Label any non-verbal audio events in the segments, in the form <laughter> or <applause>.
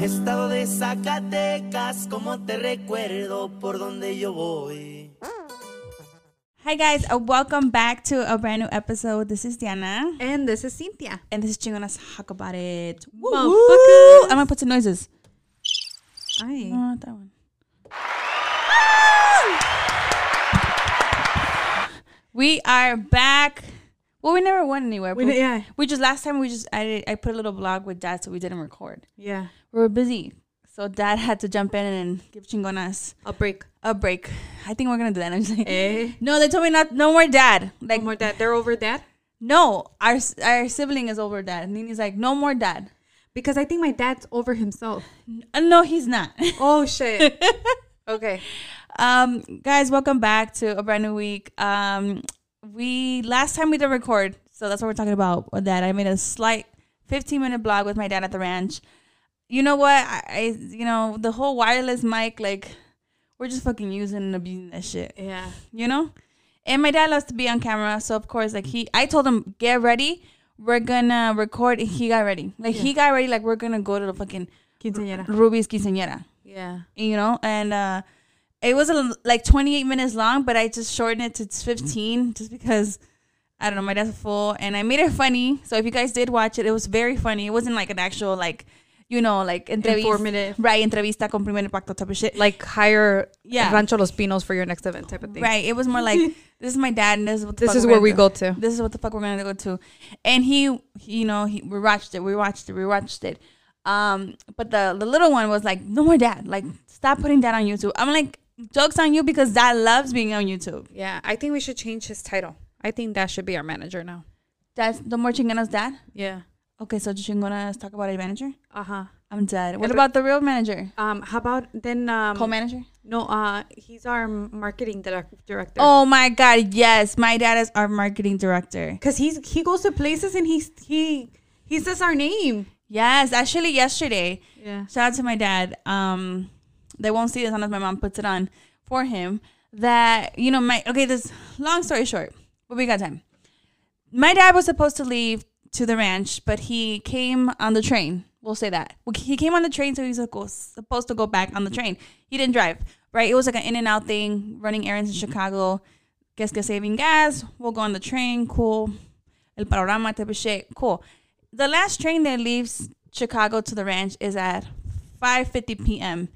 Estado de Zacatecas, como te recuerdo por donde yo voy. Hi guys, uh, welcome back to a brand new episode. This is Diana, And this is Cynthia. and this is Chingonas Talk About It. Woo, woo. I'm gonna put some noises. Ay. No, not that one. We are back. Well, we never went anywhere. We but ne- yeah. we just last time we just I I put a little blog with dad, so we didn't record. Yeah. We were busy, so dad had to jump in and give Chingonas A break. a break. I think we're gonna do that. I'm just like, Eh. no, they told me not. No more dad. Like No more dad. They're over dad? No, our our sibling is over dad. And Nini's like, no more dad. Because I think my dad's over himself. No, he's not. <laughs> Oh, shit. <laughs> okay. um, guys, welcome back to a brand new week. Um, we last time we did record, so that's what we're talking about. That, I made a slight 15 minute blog with my dad at the ranch. You know what? I, I you know the whole wireless mic, like we're just fucking using and abusing that shit. Yeah. you know and my dad loves to be on camera so of course like he i told him get ready we're gonna record and he got ready like he got ready like we're gonna go to the fucking Quinceañera. ruby's quinceañera Yeah. you know and uh it was a, like 28 minutes long but i just shortened it to 15 just because i don't know my dad's full and i made it funny so if you guys did watch it it was very funny it wasn't like an actual like you know like entrevista, Informative. right entrevista con primer impacto type of shit Like hire Yeah. Rancho Los Pinos for your next event type of thing. Right. It was more like <laughs> this is my dad, and this is what the This fuck is we're where we do. go to. This is what the fuck we're gonna go to, and he, he you know, he we watched it, we watched it, we watched it. Um, but the the little one was like, no more dad, like stop putting that on YouTube. I'm like, jokes on you because dad loves being on YouTube. Yeah. I think we should change his title. I think that should be our manager now. That's the more chingonas dad. Yeah. Okay, so chingonas talk about a manager. Uh huh. I'm dead. What about the real manager? Um. How about then? Um. Co-manager. No. Uh. He's our marketing direct- director. Oh my god, yes, my dad is our marketing director. Cause he's he goes to places and he's he he says our name. Yes, actually, yesterday. Yeah. shout out to my dad. Um, they won't see this unless my mom puts it on for him. That you know, my okay. This long story short, but we got time. My dad was supposed to leave to the ranch, but he came on the train. We'll say that he came on the train, so he was supposed to go back on the train. He didn't drive, right? It was like an in and out thing, running errands in mm-hmm. Chicago. Guess que saving gas. We'll go on the train. Cool. El panorama type of shit. Cool. The last train that leaves Chicago to the ranch is at 5:50 p.m.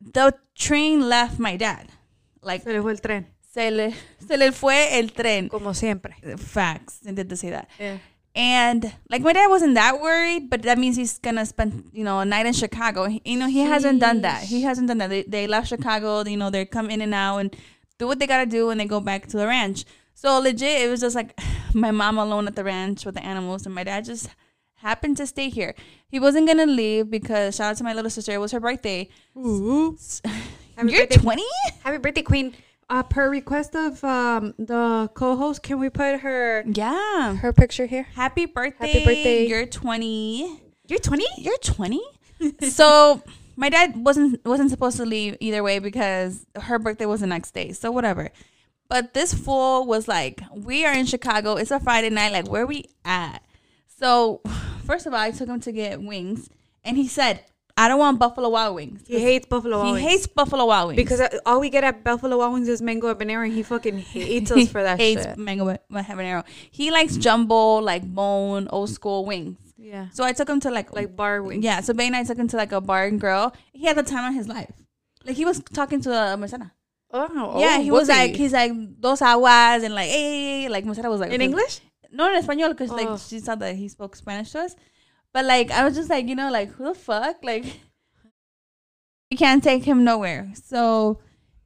The train left my dad. Like Se le fue el tren. se le se le fue el tren. Como siempre. Facts. They did to say that. Yeah. And like my dad wasn't that worried, but that means he's gonna spend you know a night in Chicago. He- you know he hasn't done that. He hasn't done that. They, they left Chicago. You know they come in and out and do what they gotta do, and they go back to the ranch. So legit, it was just like <sighs> my mom alone at the ranch with the animals, and my dad just happened to stay here. He wasn't gonna leave because shout out to my little sister. It was her birthday. Ooh. <laughs> You're twenty. Happy birthday, Queen. Uh, per request of um, the co-host, can we put her Yeah. her picture here? Happy birthday. Happy birthday. You're twenty. You're 20? You're 20. <laughs> so my dad wasn't wasn't supposed to leave either way because her birthday was the next day. So whatever. But this fool was like, "We are in Chicago. It's a Friday night. Like, where we at?" So <sighs> first of all, I took him to get wings, and he said, "I don't want Buffalo Wild Wings." He hates Buffalo Wild He Wings. hates Buffalo Wild Wings because uh, all we get at Buffalo Wild Wings is mango habanero, and he fucking <laughs> hates us for that shit. He hates shit. mango habanero. He likes jumbo, like bone, old school wings. Yeah, So I took him to like like bar wings. Yeah, so Bay and I took him to like a bar and grill. He had the time of his life. Like he was talking to uh, Mercena. Oh, yeah, oh, he was like, he's like dos aguas and like, hey, like Mercena was like in. English. No, in español because Oh. like she saw that he spoke Spanish to us. But like I was just like, you know, like who the fuck, like we can't take him nowhere. So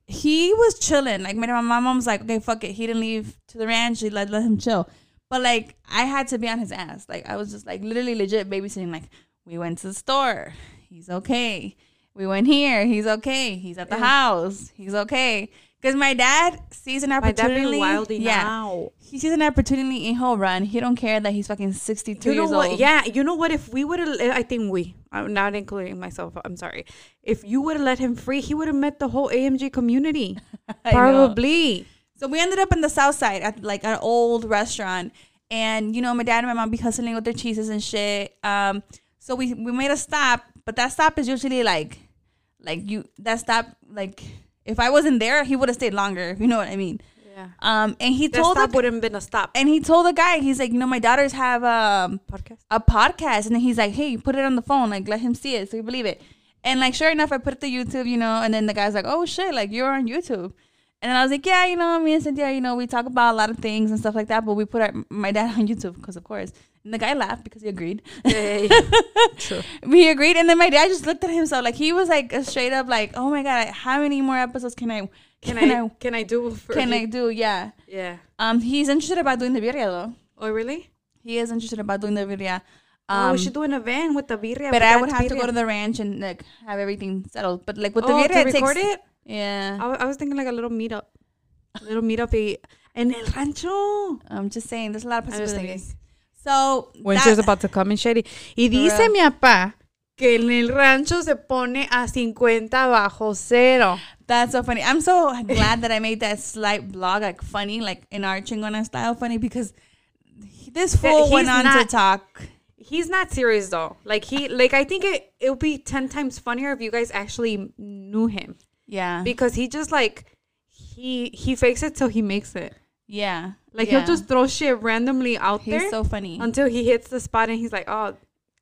he was chilling. Like my mom was like, okay, fuck it. He didn't leave to the ranch. She let let him chill. But like I had to be on his ass. Like I was just like literally legit babysitting. Like we went to the store. He's okay. We went here. He's okay. He's at the Yeah. house. He's okay. Because my dad sees an opportunity. yeah, out. he sees an opportunity and he'll run. He don't care that he's fucking sixty two You know years what? old. Yeah, you know what? If we would have, I think we, I'm not including myself. I'm sorry. If you would have let him free, he would have met the whole AMG community. <laughs> I know. Probably. So we ended up in the south side at like an old restaurant. And you know, my dad and my mom be hustling with their cheeses and shit. Um, so we we made a stop, but that stop is usually like, like you that stop like if I wasn't there, he would have stayed longer. You know what I mean. Yeah. Um, and he That told stop the, wouldn't been a stop. and he told the guy, he's like, you know, my daughters have um Podcast. a podcast, and then he's like, hey, put it on the phone, like let him see it, so you believe it. And like, sure enough, I put it to YouTube, you know, and then the guy's like, oh shit, like you're on YouTube. And then I was like, yeah, you know, me and Cynthia, you know, we talk about a lot of things and stuff like that, but we put our, my dad <laughs> on YouTube because, of course. And the guy laughed because he agreed. Yeah, yeah, yeah. <laughs> True. we agreed, and then my dad just looked at himself like he was like a straight up like, oh my god, how many more episodes can I Can, I, can I do <laughs> can you? I do? Yeah. Yeah. Um, he's interested about doing the birria though. Oh, really? He is interested about doing the birria. oh, Um, we should do an event with the birria. but I would have to go to the ranch and like have everything settled. But like with the oh, birria, to it record takes, it? Yeah, I, I was thinking like a little meetup. A little meetup en el rancho. I'm just saying, there's a lot of I possibilities. So When that- she's about to come in shady. Y dice real. mi papá que en el rancho se pone a 50 bajo cero. That's so funny. I'm so glad that I made that slight blog like funny, like in our chingona style funny because this fool he's went on to talk. He's not serious though. Like he like I think it it would be 10 times funnier if you guys actually knew him Yeah, because he just like he he fakes it till he makes it. Yeah. Like yeah. he'll just throw shit randomly out He's there so funny. until he hits the spot and he's like, "Oh,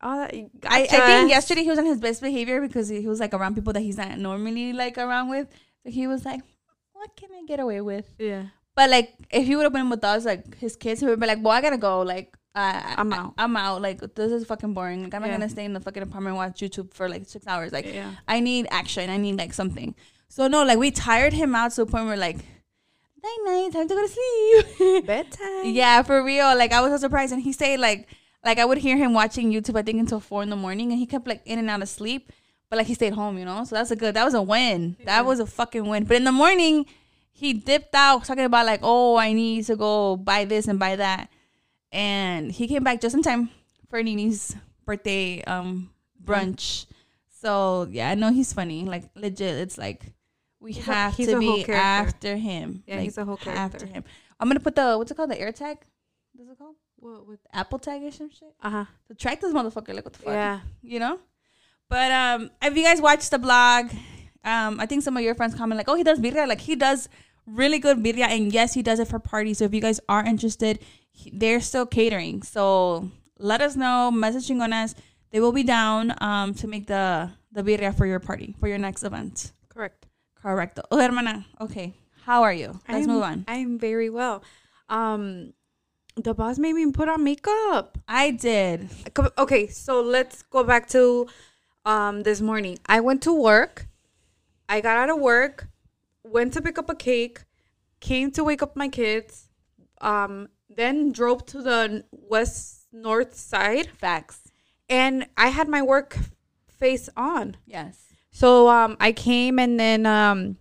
oh, that- I, gotcha. I think yesterday he was on his best behavior because he, he was like around people that he's not normally like around with. So he was like, "What can I get away with?" Yeah. But like, if he would have been with us, like his kids, he would be like, "Well, I gotta go. Like, uh, I'm out. I, am out. Like, this is fucking boring. Like, I'm not gonna stay in the fucking apartment and watch YouTube for like six hours. Like, Yeah. I need action. I need like something. So no, like we tired him out to the point where like, night night, time to go to sleep. <laughs> Bedtime. yeah, for real. Like I was so surprised, and he stayed like, like I would hear him watching YouTube. I think until four in the morning, and he kept like in and out of sleep. But like he stayed home, you know. So that's a good. That was a win. That was a fucking win. But in the morning, he dipped out talking about like, oh, I need to go buy this and buy that, and he came back just in time for Nini's birthday um brunch. So yeah, I know he's funny. Like legit, it's like we He's have to a whole be after him. Yeah, like, he's a whole after him. I'm gonna put the what's it called? The air tag. What's it called? What with Apple tag or some shit. uh huh. To track this motherfucker. Like what the fuck? Yeah. You know. But um, if you guys watched the blog, um, I think some of your friends comment like, "Oh, he does birria. Like he does really good birria, and yes, he does it for parties. So if you guys are interested, he, they're still catering. So let us know. Messaging on us. They will be down um to make the the birria for your party for your next event. Correct. Correcto. Oh, hermana. Okay. How are you? Let's I'm- move on. I'm very well. Um, the boss made me put on makeup. I did. Okay, so let's go back to um this morning. I went to work. I got out of work, went to pick up a cake, came to wake up my kids, um, then drove to the west north side, Facts. and I had my work face on. Yes. So um, I came and then um,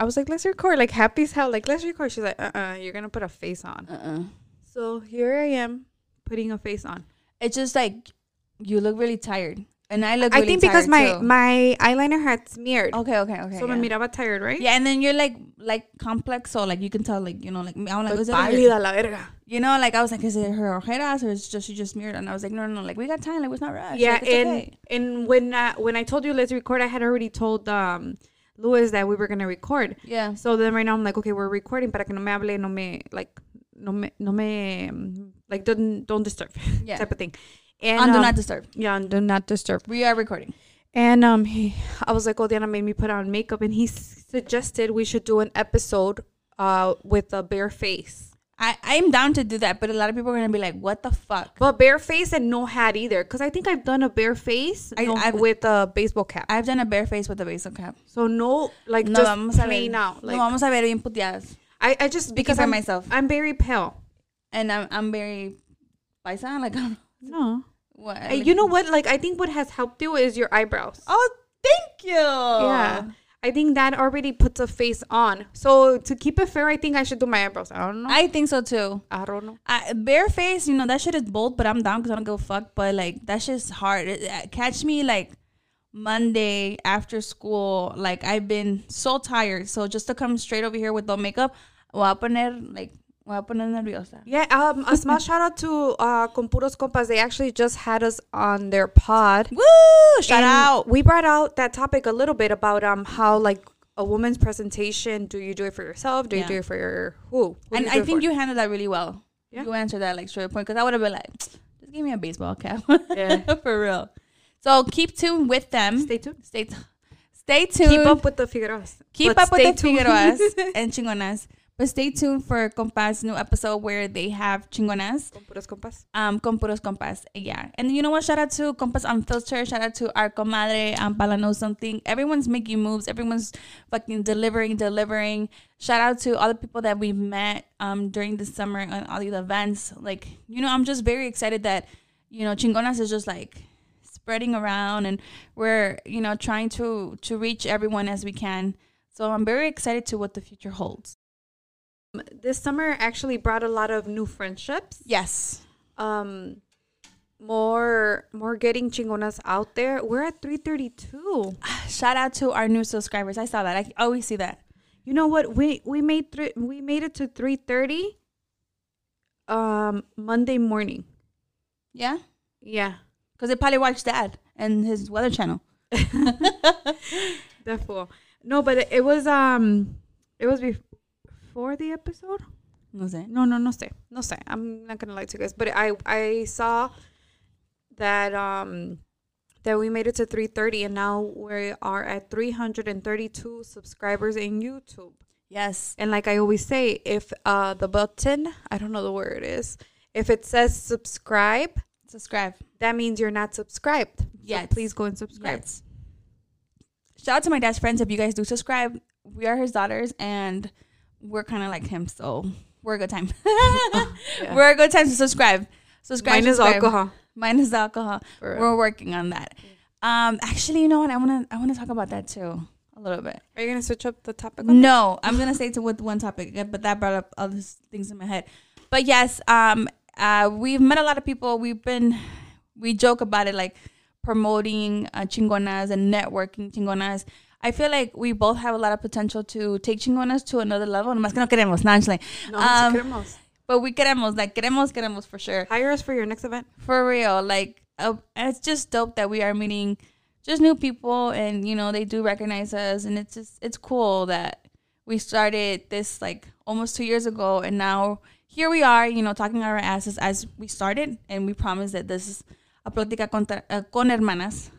I was like, let's record, like happy as hell, like let's record. She's like, uh, uh you're gonna put a face on. Uh-uh. So here I am, putting a face on. It's just like you look really tired, and I look. I Really think because my too. my eyeliner had smeared, Okay. Okay. Okay. so yeah. me miraba tired, right? Yeah, and then you're like like complex, so like you can tell, like you know, like I'm like, is it her- la verga. you know, like I was like, is it her ojeras or is just she just smeared? And I was like, no, no, no, like we got time, like it's not rushed. Yeah, like, and okay. and when uh, when I told you let's record, I had already told um Louis that we were gonna record. yeah, So then right now I'm like, okay, we're recording, para que no me hable, no me like, no me, no me, like don't don't disturb, Yeah. type of thing. And on do um, not disturb. yeah, on do not disturb. We are recording. And um, he, I was like, oh, Diana made me put on makeup, and he s- suggested we should do an episode uh with a bare face. I I'm down to do that, but a lot of people are gonna be like, what the fuck? But bare face and no hat either, because I think I've done a bare face I- no- with a baseball cap. I've done a bare face with a baseball cap. So no, like No, just vamos a ver. plain out. Like no, vamos a ver bien puteadas. I, I just because I'm, myself. I'm very pale. And I'm I'm very paisa, like I don't know No, what. You know what? Like I think what has helped you is your eyebrows. Oh, thank you. Yeah. I think that already puts a face on. So to keep it fair, I think I should do my eyebrows. I don't know. I think so too. I don't know. I, bare face, you know that shit is bold, but I'm down because I don't give a fuck. But like that shit's hard. It- uh, catch me like Monday after school. Like I've been so tired, so just to come straight over here with no makeup, voy a poner like voy a poner nerviosa. Yeah, um, a small <laughs> shout out to uh, Con Puros Compas. They actually just had us on their pod. Woo! Shout And out. We brought out that topic a little bit about um how like a woman's presentation. Do you do it for yourself? Do you do it for your who? Who And I think for? you handled that really well. Yeah. You answered that like straight point because I would have been like, just give me a baseball cap. Yeah. <laughs> For real. So keep tuned with them. stay tuned. Stay, t- stay tuned. Keep up with the Figueroas. Keep But up with the tuned. Figueroas <laughs> and Chingonas. But stay tuned for Compas' new episode where they have Chingonas Con Puros Compas. um, con puros compas. Yeah. And you know what? Shout out to Compas Unfiltered. Shout out to our comadre, um, Pala Knows Something. Everyone's making moves. Everyone's fucking delivering, delivering. Shout out to all the people that we've met um, during the summer and all these events. Like, you know, I'm just very excited that, you know, Chingonas is just like spreading around and we're, you know, trying to to reach everyone as we can. So I'm very excited to what the future holds. This summer actually brought a lot of new friendships. Yes. Um, more more getting chingonas out there. We're at 332. <sighs> Shout out to our new subscribers. I saw that. I always see that. You know what? We we made three, we made it to 330 um Monday morning. Yeah. Yeah. Because they probably watched that and his weather channel. <laughs> <laughs> Therefore. No, but it, it was um it was before the episode. No sé. No, no, no sé. No sé. I'm not gonna lie to you guys. But I I saw that um that we made it to 330 and now we are at 332 subscribers in YouTube. Yes. And like I always say, if uh the button, I don't know the word is, if it says subscribe, Subscribe. that means you're not subscribed. So please go and subscribe. Yes. Shout out to my dad's friends if you guys do subscribe. We are his daughters and we're kind of like him, so we're a good time. Yeah. <laughs> We're a good time to subscribe. Subscribe. Mine is alcohol. Mine is alcohol. We're working on that. Um, actually, you know what? I wanna I wanna talk about that too a little bit. Are you gonna switch up the topic? No, I'm gonna say to with one topic, but that brought up other s- things in my head. But yes, um, uh, we've met a lot of people. We've been, we joke about it like promoting uh, chingonas and networking chingonas. I feel like we both have a lot of potential to take chingonas to another level. Nomás que no queremos, no, No, um, queremos. but we queremos, like queremos, queremos for sure. Hire us for your next event. For real, like uh, it's just dope that we are meeting just new people, and you know they do recognize us, and it's just it's cool that we started this like almost two years ago, and now here we are, you know, talking our asses as we started, and we promise that this is a plática contra, uh, con hermanas.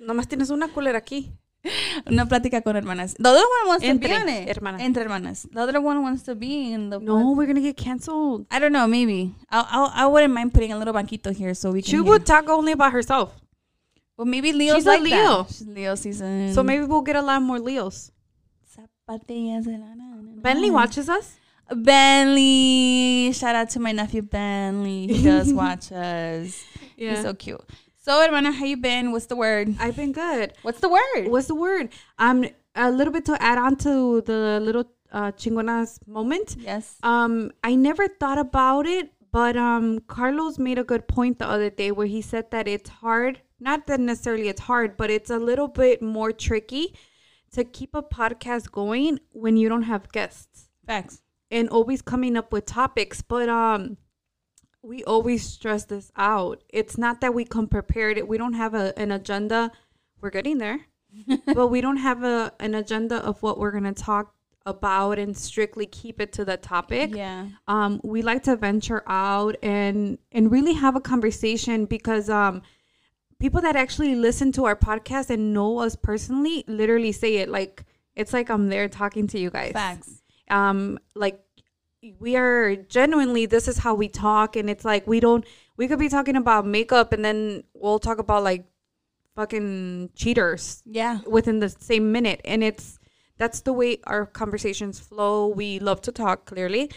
Nomás tienes una culera aquí. <laughs> Una plática con hermanas. The other one wants Entre to be on it. hermanas. Entre hermanas. The other one wants to be in the. No, we're gonna get canceled. I don't know. Maybe I'll, I'll, I wouldn't mind putting a little banquito here so we can. She hear. would talk only about herself. Well, maybe Leo's She's like Leo. that. She's Leo season. So maybe we'll get a lot more Leos. Bentley watches us. Bentley. Shout out to my nephew Bentley. He <laughs> does watch us. He's so cute. So, hermana, how you been? What's the word? I've been good. What's the word? What's the word? Um, a little bit to add on to the little uh, chingonas moment. Yes. Um, I never thought about it, but um, Carlos made a good point the other day where he said that it's hard. Not that necessarily it's hard, but it's a little bit more tricky to keep a podcast going when you don't have guests Facts. and always coming up with topics. But um, we always stress this out. It's not that we come prepared. We don't have a, an agenda. We're getting there, <laughs> but we don't have a an agenda of what we're gonna talk about and strictly keep it to the topic. Yeah. Um, we like to venture out and and really have a conversation because um, people that actually listen to our podcast and know us personally literally say it like it's like I'm there talking to you guys Facts. um like we are genuinely this is how we talk and it's like we don't we could be talking about makeup and then we'll talk about like fucking cheaters Yeah. within the same minute and it's that's the way our conversations flow we love to talk clearly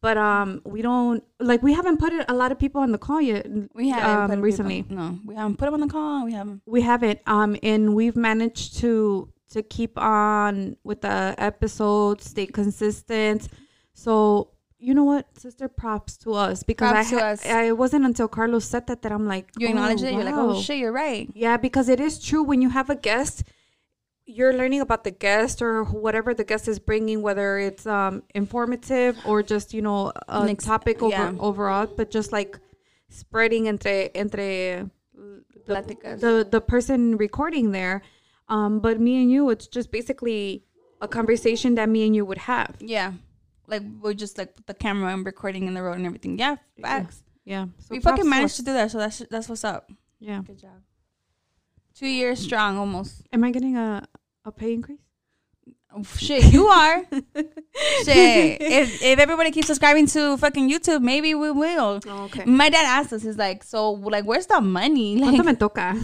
but um we don't like we haven't put a lot of people on the call yet We haven't um, put recently People, no, we haven't put them on the call. We haven't. we haven't um and we've managed to to keep on with the episodes stay consistent so you know what sister props to us because Props I, to ha- us. I it wasn't until carlos said that that i'm like You acknowledge oh, it. You're like, oh shit, you're right. yeah because it is true when you have a guest you're learning about the guest or whatever the guest is bringing, whether it's um informative or just you know a Next- topic over yeah. overall, but just like spreading entre entre the, the the person recording there. Um, but me and you, it's just basically a conversation that me and you would have. Yeah. Like we're just like put the camera and recording in the road and everything. Yeah, facts. Yeah, so we fucking managed to do that, so that's that's what's up. Yeah. Good job. Two years strong, almost. Am I getting a a pay increase? Shit, you are. <laughs> shit. If if everybody keeps subscribing to fucking YouTube, maybe we will. Oh, okay. My dad asked us, he's like, so like, where's the money? <laughs> ¿Cuánto Like, me toca?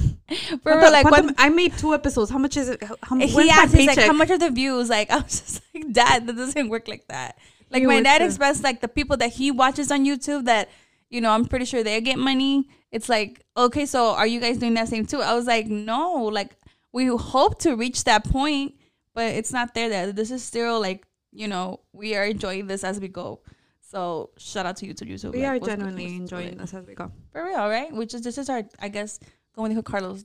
for ¿Cuánto- like, cuánto? I made two episodes. How much is it? How, how, He asked, he's like, how much are the views? Like, <laughs> I was just like, dad, that doesn't work like that. Like, my dad expressed like the people that he watches on YouTube that, you know, I'm pretty sure they get money. It's like, okay, so are you guys doing that same too? I was like, no, like we hope to reach that point, but it's not there. That this is still like, you know, we are enjoying this as we go. So shout out to you to YouTube. we like, are genuinely enjoying this as we go. for real, right? Which is this is our, I guess, going with Carlos.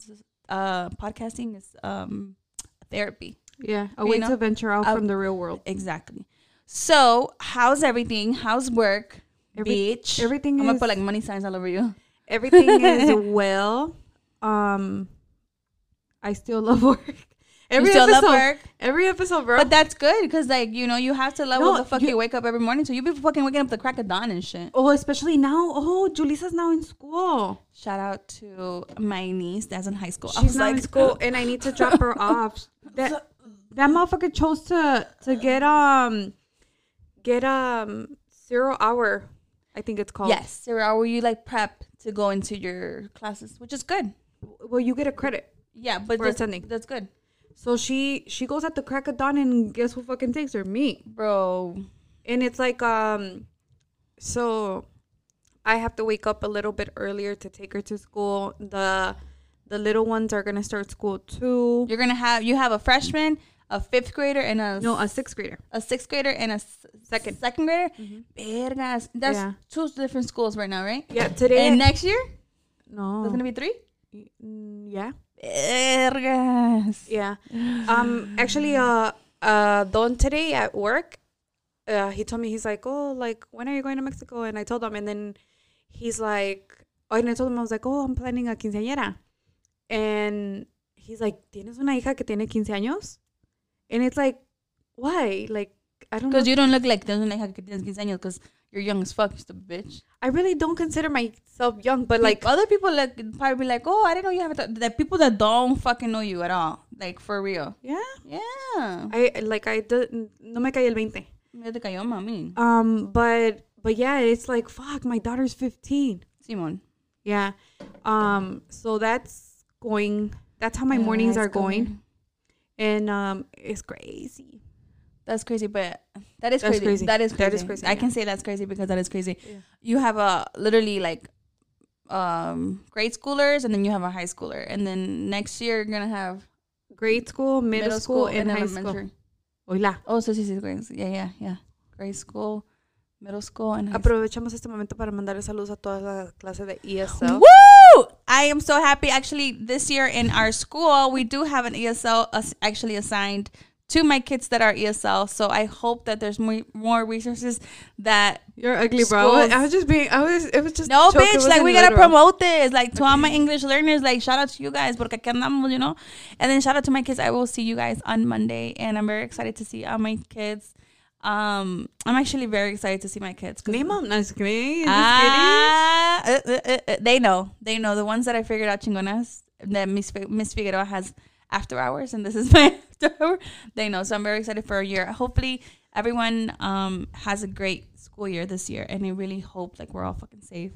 Uh, podcasting is um therapy. Yeah, a way know? to venture out Uh, from the real world. Exactly. So, how's everything? How's work? Every- Bitch. everything I'm gonna put like money signs all over you. Everything is <laughs> well. Um, I still love <laughs> work. Every you still episode, love work, every episode, bro. but that's good because like you know you have to love No, what the fuck you- you, wake up every morning. So you be fucking waking up the crack of dawn and shit. oh, especially now. Oh, Julisa's now in school. Shout out to my niece that's in high school. She's now like, in school, <laughs> and I need to drop her <laughs> off. That that motherfucker chose to to get um get um zero hour. I think it's called. yes, zero hour. you like prep to go into your classes, which is good. Well, you get a credit. Yeah, but that's, that's good, So she she goes at the crack of dawn, and guess who fucking takes her? Me. bro. and it's like um so i have to wake up a little bit earlier to take her to school the the little ones are gonna start school too You're gonna have you have a freshman, a fifth grader, and a no a sixth grader a sixth grader and a s- Second. second grader. Vergas. That's Yeah. two different schools right now, right? yeah today And next year, no there's gonna be three. Mm, yeah Vergas. yeah. Um actually uh uh don today at work uh he told me he's like oh like when are you going to mexico? And i told him and then he's like oh and i told him i was like oh i'm planning a quinceañera. And he's like tienes una hija que tiene 15 años? And it's like why? Like i don't Because you don't look like there's una hija que tienes 15 años because you're young as fuck, you stupid bitch. i really don't consider myself young but like other people like probably be like, oh, I didn't know you have a the people that don't fucking know you at all, like for real. yeah Yeah. i like i didn't no me cae el 20 Me te cayó, mami. um but but yeah it's like fuck my daughter's 15 Simon. Yeah. Um so that's going that's how my mornings are going. And um it's crazy. That's crazy, but that is That's crazy. crazy. That is crazy. That is crazy, I yeah. can say that's crazy because that is crazy. Yeah. You have a literally like um grade schoolers and then you have a high schooler. And then next year you're gonna have Grade school, middle, school, and, high school. Hola. Oh, so sí, Yeah, yeah, yeah. Grade school, middle school, and high school. Aprovechamos este momento para mandarle saludos a toda la clase de ESL. Woo! I am so happy. Actually, this year in our school, we do have an ESL as- actually assigned to my kids that are ESL. So I hope that there's more more resources that You're ugly, bro. I was, I was just being I was it was just no, joke. Bitch. Like we gotta promote this. Like to all my English learners, like shout out to you guys, porque aquí andamos, you know. And then shout out to my kids. I will see you guys on Monday, and I'm very excited to see all my kids. Um, I'm actually very excited to see my kids. Name them. Nice kidding. Just Ah, uh, uh, uh, uh, they know. They know the ones that I figured out chingonas that Miss Miss Figueroa has after hours, and this is <laughs> my after. <laughs> They know, so I'm very excited for a year. Hopefully, everyone um has a great school year this year, and I really hope like we're all fucking safe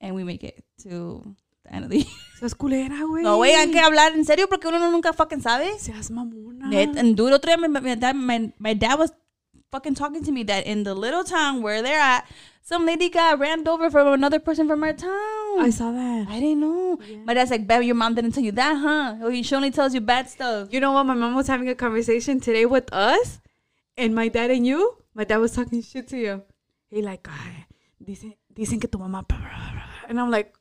and we make it to the end of the <laughs> year. Seas culera, güey. No, wey, hay que hablar en serio porque uno nunca fucking sabe. Seas mamona. Net, and dude, otro día my, my, dad, my, my dad was fucking talking to me that in the little town where they're at, some lady got ran over from another person from our town. I saw that. I didn't know. My dad's like, "Babe, your mom didn't tell you that, huh? Oh, she only tells you bad stuff." You know what? My mom was having a conversation today with us, and my dad and you. My dad was talking shit to you. He like, ay, dicen, dicen que tu mamá. blah, blah, blah." And I'm like,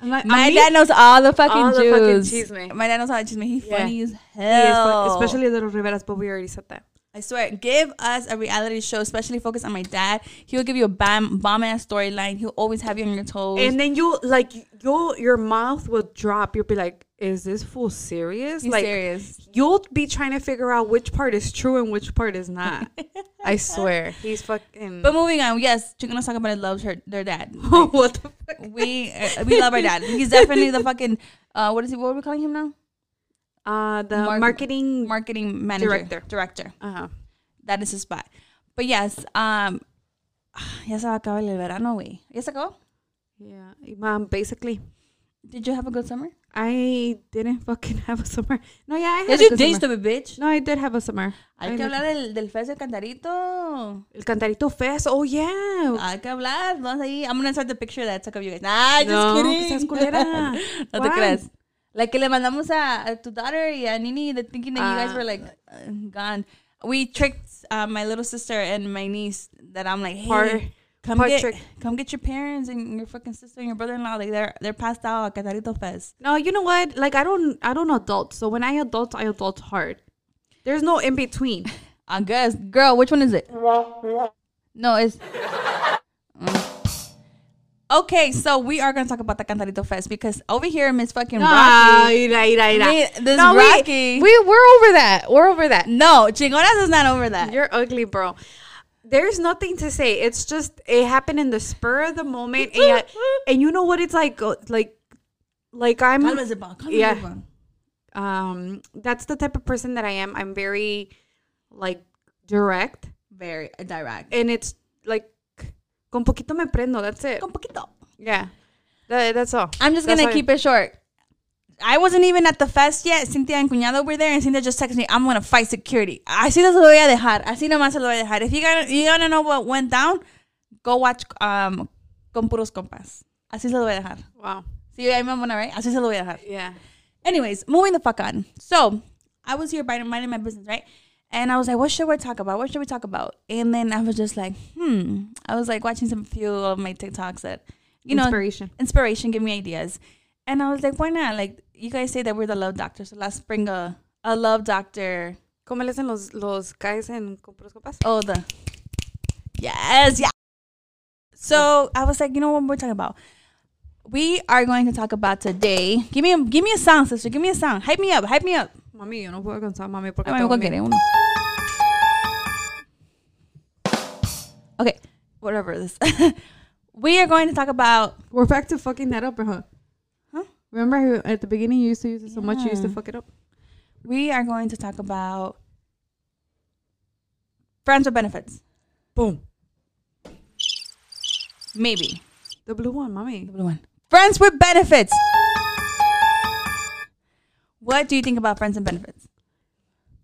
I'm like, My dad knows all the fucking All the fucking. My dad knows all the chisme. He's Yeah. funny as He hell. fu- especially Little Riveras, but we already said that. I swear, give us a reality show, especially focused on my dad. He'll give you a bam, bomb ass storyline. He'll always have you on your toes. And then you like you your mouth will drop. You'll be like, "Is this fool serious?" He's like serious. you'll be trying to figure out which part is true and which part is not. <laughs> I swear, he's fucking. But moving on, yes, Chicano Talk About It loves her, their dad. <laughs> what the fuck? we uh, we love our dad. He's definitely the fucking uh, what is he? What are we calling him now? Uh, the Mar- marketing. Marketing manager, Director. director. uh-huh. That is his spot. But yes, um, <sighs> ya se va a acabar el verano, güey. Ya se acabó. Yeah, um, basically, Did you have a good summer? I didn't fucking <laughs> have a summer. No, yeah, I had Yes, a you good did, summer. stupid bitch. No, I did have a summer. Hay I que hablar del, del Fest del Cantarito. El Cantarito Fest. Oh yeah. Hay que hablar. Vamos ahí. I'm gonna start the picture that I took of you guys. Nah, just No, kidding. que seas culera. <laughs> no te creas. Like que le mandamos a, a tu daughter y a Nini, the thinking that you guys Ah. were like uh, gone. We tricked uh, my little sister and my niece that I'm like, hey, Part- come part get, trick. come get your parents and your fucking sister and your brother-in-law. Like they're they're passed out at Cantarito Fest. No, you know what? Like I don't I don't adult. So when I adult, I adult hard. There's no in between. <laughs> I guess, girl, which one is it? <laughs> No, it's. Mm. <laughs> Okay, so we are gonna talk about the Cantarito Fest because over here, Miss fucking Ah, Rocky. ira, ira, ira. Me- this no, Rocky. We, we we're over that. We're over that. No, Chingonas is not over that. You're ugly, bro. There's nothing to say. It's just it happened in the spur of the moment, and <laughs> and you know what it's like, uh, like, like I'm, Yeah. um, that's the type of person that I am. I'm very, like, direct, Very direct. and it's like, con poquito me prendo. That's it. Un poquito. Yeah, that, that's all. I'm just That's gonna keep it short. I wasn't even at the fest yet. Cynthia and Cuñado were there, and Cynthia just texted me, "I'm gonna fight security." Así se lo voy a dejar. Así nomás se lo voy a dejar. If you gotta, you gotta know what went down, go watch um con puros compas. Así se lo voy a dejar. Wow. See, ahí me right? Así se lo voy a dejar. Yeah. Anyways, moving the fuck on. So I was here minding my business, right? And I was like, what should we talk about? What should we talk about? And then I was just like, hmm. I was like watching some few of my TikToks that, you know, Inspiration. inspiration, give me ideas. And I was like, why not? Like, you guys say that we're the love doctor, so let's bring a, a love doctor. ¿Cómo le hacen los, los guys en copas? Oh, the. Yes, yeah. So I was like, you know what we're talking about? We are going to talk about today. Give me a, give me a sound, sister. Give me a song. Hype me up. Hype me up. Mami, yo no puedo cansar, mami, porque bueno, miedo. cualquiera, uno. Okay, whatever this. <laughs> we are going to talk about. We're back to fucking that up, huh? Huh? Remember at the beginning you used to use it so much you used to fuck it up? We are going to talk about friends with benefits. Boom. Maybe The blue one, mommy. the blue one. Friends with benefits. What do you think about friends and benefits?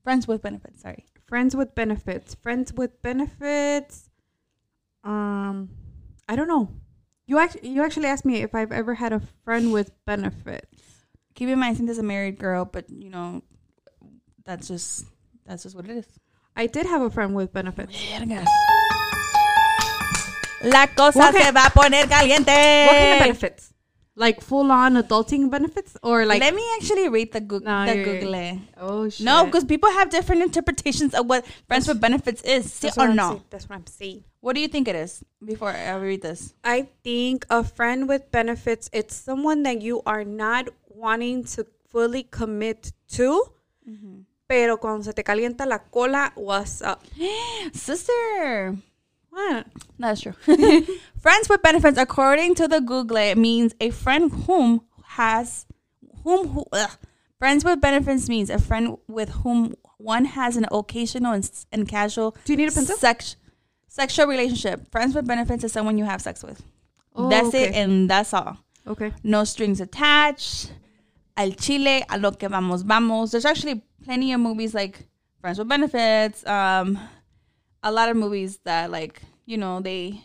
Friends with benefits. Sorry. Friends with benefits. Friends with benefits. Um, I don't know. You actually you actually asked me if I've ever had a friend with benefits. Keep in mind, Cynthia's a married girl, but you know, that's just that's just what it is. I did have a friend with benefits. Vergas. La cosa What se va a poner caliente. What kind of benefits? Like full on adulting benefits or like Let me actually read the, Goog- No, the you're- Google. Oh shit. No, because people have different interpretations of what friends with benefits is. Sí That's or what I'm no? saying. That's what I'm saying. What do you think it is? Before I read this. I think a friend with benefits, it's someone that you are not wanting to fully commit to, mm-hmm. pero cuando se te calienta la cola, what's up? <gasps> Sister. What? That's true. <laughs> Friends with benefits, according to the Google, means a friend whom has whom who friends with benefits means a friend with whom one has an occasional and, and casual Do you need a pencil? sex sexual relationship. Friends with benefits is someone you have sex with. Oh, that's it, and that's all. Okay. No strings attached. Al chile, a lo que vamos, vamos. There's actually plenty of movies like Friends with Benefits. Um, a lot of movies that like you know they.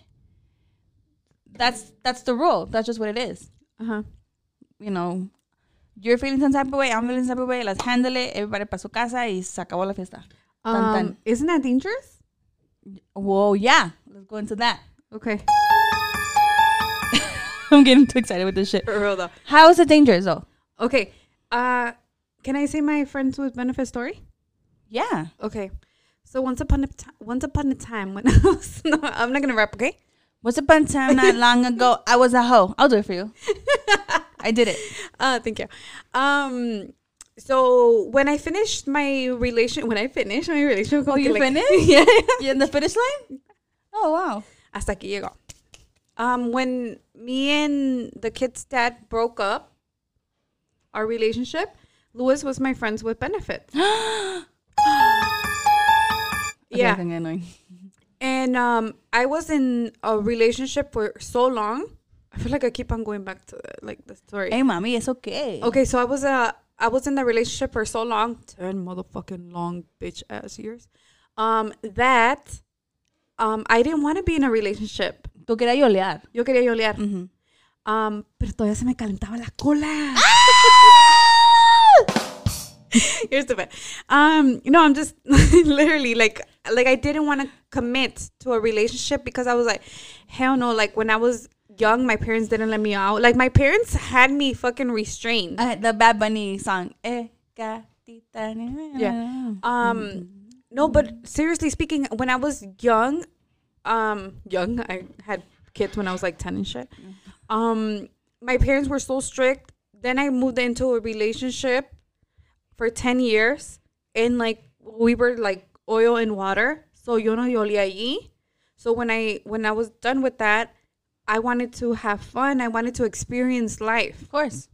That's that's the rule. That's just what it is. Uh huh. You know, you're feeling some type of way. I'm feeling some type of way. Let's handle it. Everybody para su casa y se acabó la fiesta. Dun, Um, dun. isn't that dangerous? Whoa, yeah. Let's go into that. Okay. <laughs> I'm getting too excited with this shit. For real though. How is it dangerous though? Okay. Uh, can I say my friends with benefit story? Yeah. Okay. So once upon a time, once upon a time when I was no, I'm not gonna rap. Okay. Once upon a time not long ago? I was a hoe. I'll do it for you. I did it. Uh, thank you. Um, so when I finished my relation, when I finished my relationship, Oh, you finished? yeah. You in the finish line? Oh wow. Hasta aquí llegó. Um, when me and the kid's dad broke up, our relationship, Louis was my friends with benefits. Yeah. get annoying. And um, I was in a relationship for so long. I feel like I keep on going back to like the story. Hey, mommy, it's okay. Okay, so I was uh, I was in the relationship for so long, ten motherfucking long bitch ass years. Um, that um, I didn't want to be in a relationship. Tú querías yolear. Yo quería yolear. Mhm. Um, pero todavía se me calentaba la cola. <laughs> You're stupid. Um, no, I'm just <laughs> literally like like I didn't want to commit to a relationship because I was like, hell no. Like when I was young, my parents didn't let me out. Like my parents had me fucking restrained. Uh, the Bad Bunny song. Eh. Yeah. Um, no, but seriously speaking, when I was young, um, young, I had kids when I was like ten and shit. Um, my parents were so strict. Then I moved into a relationship for ten years, and like we were like oil and water. So yo no yolía allí. So when I when I was done with that, I wanted to have fun. I wanted to experience life. Of course.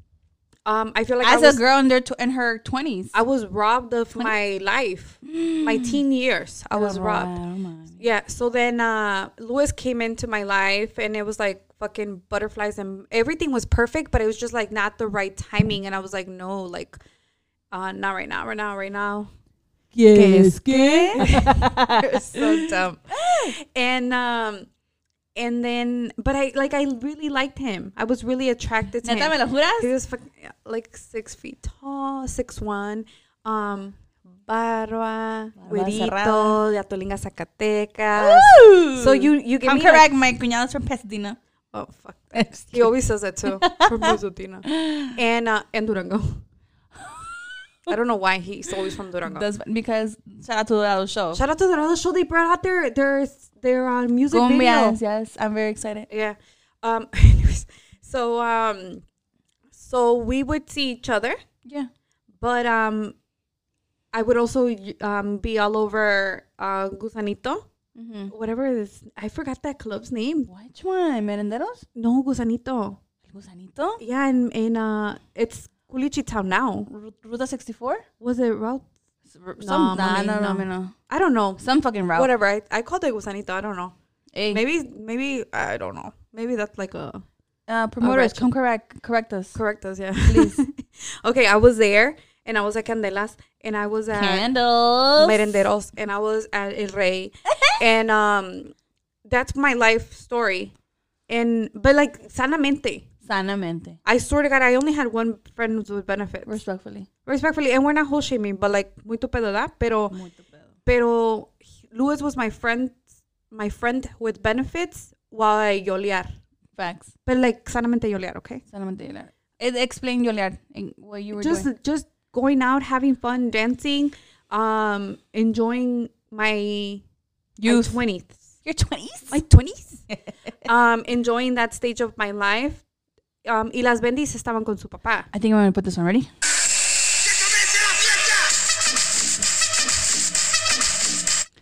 Um, I feel like As I was, a girl in their tw- in her twenties. I was robbed of my life, <gasps> my teen years. I was robbed. Yeah. So then uh Lewis came into my life and it was like fucking butterflies and everything was perfect, but it was just like not the right timing. And I was like, no, like uh not right now, right now, right now. Yes, You're <laughs> so <laughs> dumb. And um and then but I like I really liked him. I was really attracted to ¿Neta me him. lo juras? He was like six feet tall, six one. Um barba, güerito, de Atolinga, Zacatecas. So you you give I'm me like- correct. my cuñado's from Pasadena. oh fuck. <laughs> He always says that too. From Pasadena. and uh and Durango. I don't know why he's always from Durango. That's because shout out to the show. Shout out to the show they brought out their their their uh, music video. Yes. I'm very excited. Yeah. Um. <laughs> Anyways, so um, so we would see each other, Yeah. but um, I would also um be all over uh Gusanito, Mm-hmm. whatever it is. I forgot that club's name. Which one? Merenderos? No, Gusanito. El Gusanito? Yeah, in in uh, it's Culichi Town now. Ru- Ruta 64? Was it route? Some, nah, mami, no, no, no. no, no. I don't know. Some fucking route. Whatever. I, I called it Gusanito. I don't know. Hey, Maybe maybe I don't know. Maybe that's like a uh, promoters, ratchet. come correct, correct us. correct us. Yeah. Please. <laughs> okay, I was there and I was at Candelas and I was at Candles. Merenderos and I was at El Rey <laughs> and um that's my life story. And but like sanamente. Sanamente. I swear to God, I only had one friend with benefits. Respectfully. Respectfully, and we're not whole shaming, but like muy tu pedo, ¿da? Pero pero Louis was my friend, my friend with benefits while I yolear. Facts. But like sanamente yolear, okay? Sanamente. yolear. Eh, Explain, Yolear, what you were just doing. just going out, having fun, dancing, um, enjoying my Youth. twenties, Your 20s? my twenties, <laughs> um, enjoying that stage of my life. Um, y las bendis estaban con su papá. I think I'm going to put this one ready.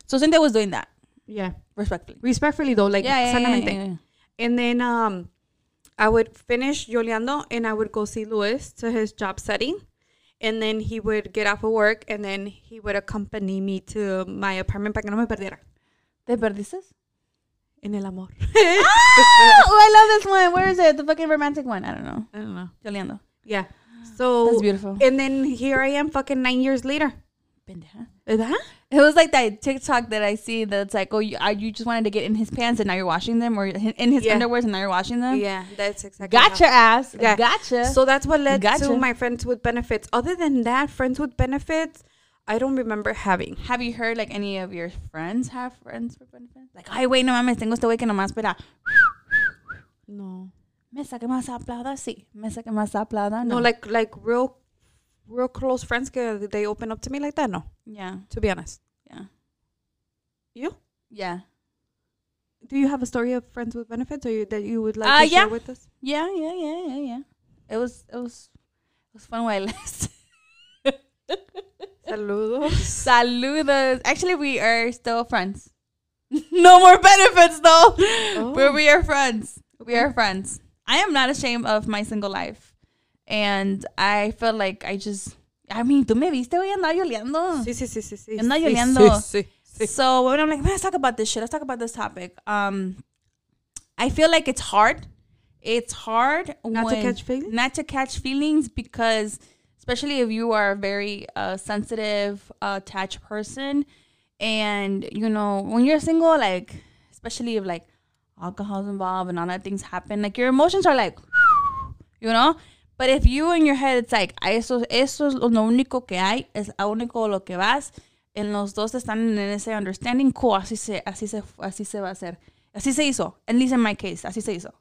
So Cynthia was doing that, Yeah, respectfully. respectfully though, like yeah, yeah, sanamente. yeah. And then um, I would finish yoleando and I would go see Luis to his job setting. And then he would get off of work and then he would accompany me to my apartment para que no me perdiera. ¿Te perdiste? En el amor. <laughs> Ah, oh, I love this one. Where is it? The fucking romantic one. I don't know. I don't know. Yoleando. Yeah. So That's beautiful. And then here I am fucking nine years later. Pendeja. ¿Verdad? It was like that TikTok that I see that's like, oh, you, you just wanted to get in his pants and now you're washing them, or in his Yeah. underwears and now you're washing them. Yeah, that's exactly. Gotcha, ass. Yeah. Gotcha. So that's what led Gotcha. to my friends with benefits. Other than that, friends with benefits, I don't remember having. have you heard like any of your friends have friends with benefits? Like, ay, wait, no mames, tengo este güey que nomás espera. No. Mesa que más aplauda, sí. Mesa que más aplauda, no. No, like like real, real close friends. Que they open up to me like that. No, yeah, to be honest. yeah, You? yeah, Do you have a story of friends with benefits, or you, that you would like Uh, to share with us? yeah, yeah, yeah, yeah, yeah. It was, it was, it was fun while it <laughs> lasted. <laughs> Saludos. <laughs> Saludos. Actually, we are still friends. <laughs> no more benefits though, but Oh. we are friends. We are friends. I am not ashamed of my single life, and I feel like I just. I mean, tú me viste hoy andaba yoleando. Sí, sí, sí, sí, sí. Anda sí, sí, sí, sí. So when I'm like, let's talk about this shit. Let's talk about this topic. Um, I feel like it's hard. It's hard Not to catch feelings? Not to catch feelings because, especially if you are a very uh, sensitive, uh, attached person, and you know when you're single, like especially if like alcohol's involved and all that things happen, like your emotions are like, <sighs> you know. But if you in your head, it's like, "Ah, eso, eso es lo único que hay, es lo único lo que vas. En los dos están en ese understanding, cool, así se, así se, así se va a hacer. Así se hizo. At least in my case, así se hizo.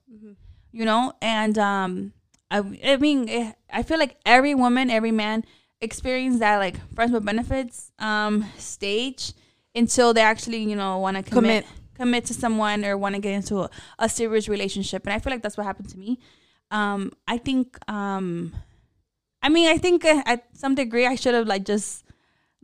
You know, and um, I, I mean, eh, I feel like every woman, every man experience that like friends with benefits um stage until they actually, you know, want to commit, commit to someone or want to get into a, a serious relationship. And I feel like that's what happened to me. Um, I think, um, I mean, I think uh, at some degree I should have like just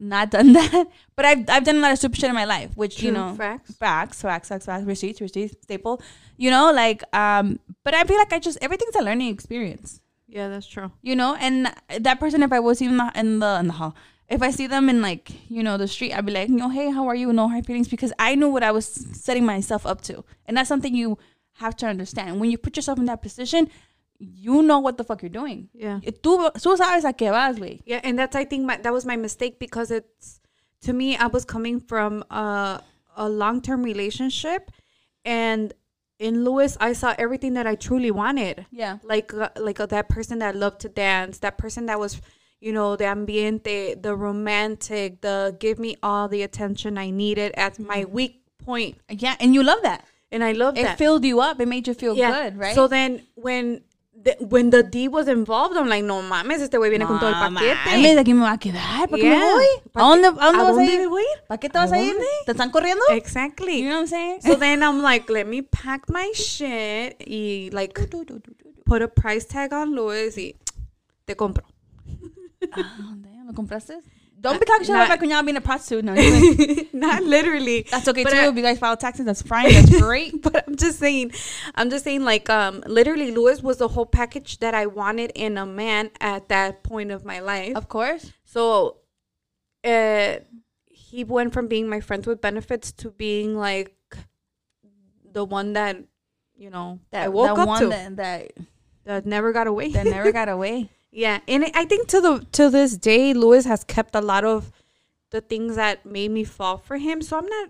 not done <laughs> that. But I've I've done a lot of stupid shit in my life, which you know, facts. facts, facts, facts, facts, receipts, receipts, staple. You know, like um, but I feel like I just everything's a learning experience. Yeah, that's true. You know, and that person, if I was even in the in the hall, if I see them in like you know the street, I'd be like, no, hey, how are you? No hard feelings because I knew what I was setting myself up to, and that's something you have to understand. When you put yourself in that position, you know what the fuck you're doing. Yeah. Tú, tú sabes a qué vas, güey. Yeah, and that's I think my, that was my mistake because it's to me I was coming from a a long term relationship, and in Lewis I saw everything that I truly wanted. Yeah. like uh, like uh, that person that loved to dance, that person that was, you know, the ambiente, the romantic, the give me all the attention I needed at my weak point, Yeah, and you love that. and I love It that. filled you up. It made you feel good, right? So then when the, when the D was involved, I'm like, no mames, este güey viene con todo el No paquete. mames, aquí me va a quedar. ¿Para qué me voy? ¿A dónde, a dónde ¿A vas a dónde ir? voy a ir? ¿Para qué te vas ¿A a ir? ¿Te están corriendo? Exactly. You know what I'm saying? So then I'm like, let me pack my shit y like put a price tag on Louis y te compro. Ah, damn, ¿lo compraste? Don't be talking shit about my cuñada being a prostitute. No. <laughs> Not literally. that's okay But too. I- if you guys file taxes, that's fine. That's <laughs> great. but I'm just saying, I'm just saying, like, um, literally, Lewis was the whole package that I wanted in a man at that point of my life. of course. So, uh, he went from being my friends with benefits to being like the one that, you know, That, I woke that up one to that, that, that never got away. that never <laughs> got away. Yeah, and I think to the to this day, Lewis has kept a lot of the things that made me fall for him. So I'm not.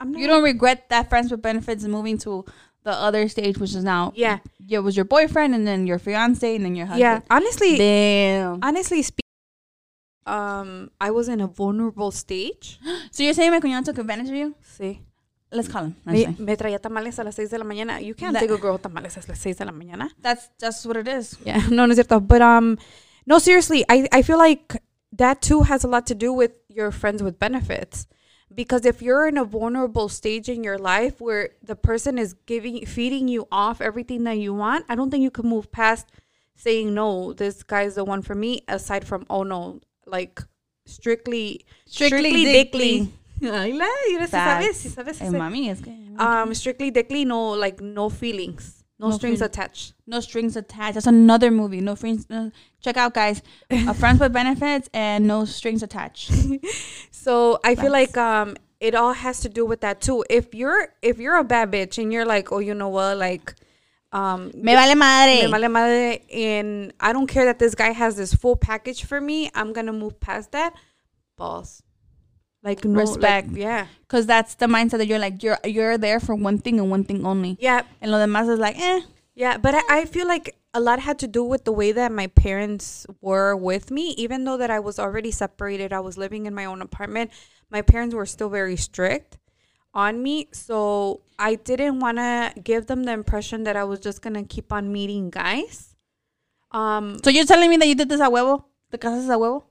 I'm not. You don't regret that friends with benefits and moving to the other stage, which is now Yeah. it was your boyfriend and then your fiance and then your husband. Yeah, honestly, Damn. honestly speaking, um, I was in a vulnerable stage. <gasps> So you're saying my cuñado took advantage of you? Sí. Let's call him. I'm Me, me traía tamales a las 6 de la mañana. You can't That- take a girl tamales a las 6 de la mañana. That's just what it is. Yeah, <laughs> no, no es cierto. But um, no, seriously, I I feel like that too has a lot to do with your friends with benefits. Because if you're in a vulnerable stage in your life where the person is giving feeding you off everything that you want, I don't think you can move past saying no, this guy's the one for me, aside from oh no, like strictly Strictly dickly. dickly. <laughs> Ay, la, mira, si sabes, si sabes, si mami, es que Um, strictly dickly, no, like no feelings, no, No strings feelings. attached. no strings attached. That's another movie. No strings. No, check out, guys. A friends with benefits and no strings attached. <laughs> So I feel like um, it all has to do with that too. If you're if you're a bad bitch and you're like, oh, you know what, like, um, Me vale madre. me vale madre, and I don't care that this guy has this full package for me. I'm gonna move past that. Balls, like no, like, Respect. yeah, Because that's the mindset that you're like you're you're there for one thing and one thing only. yeah, And lo demás is like, eh. Yeah, but I, I feel like a lot had to do with the way that my parents were with me. Even though that I was already separated, I was living in my own apartment. My parents were still very strict. on me. So I didn't want to give them the impression that I was just going to keep on meeting guys. Um, So you're telling me that you did this a huevo? ¿Te casas a huevo?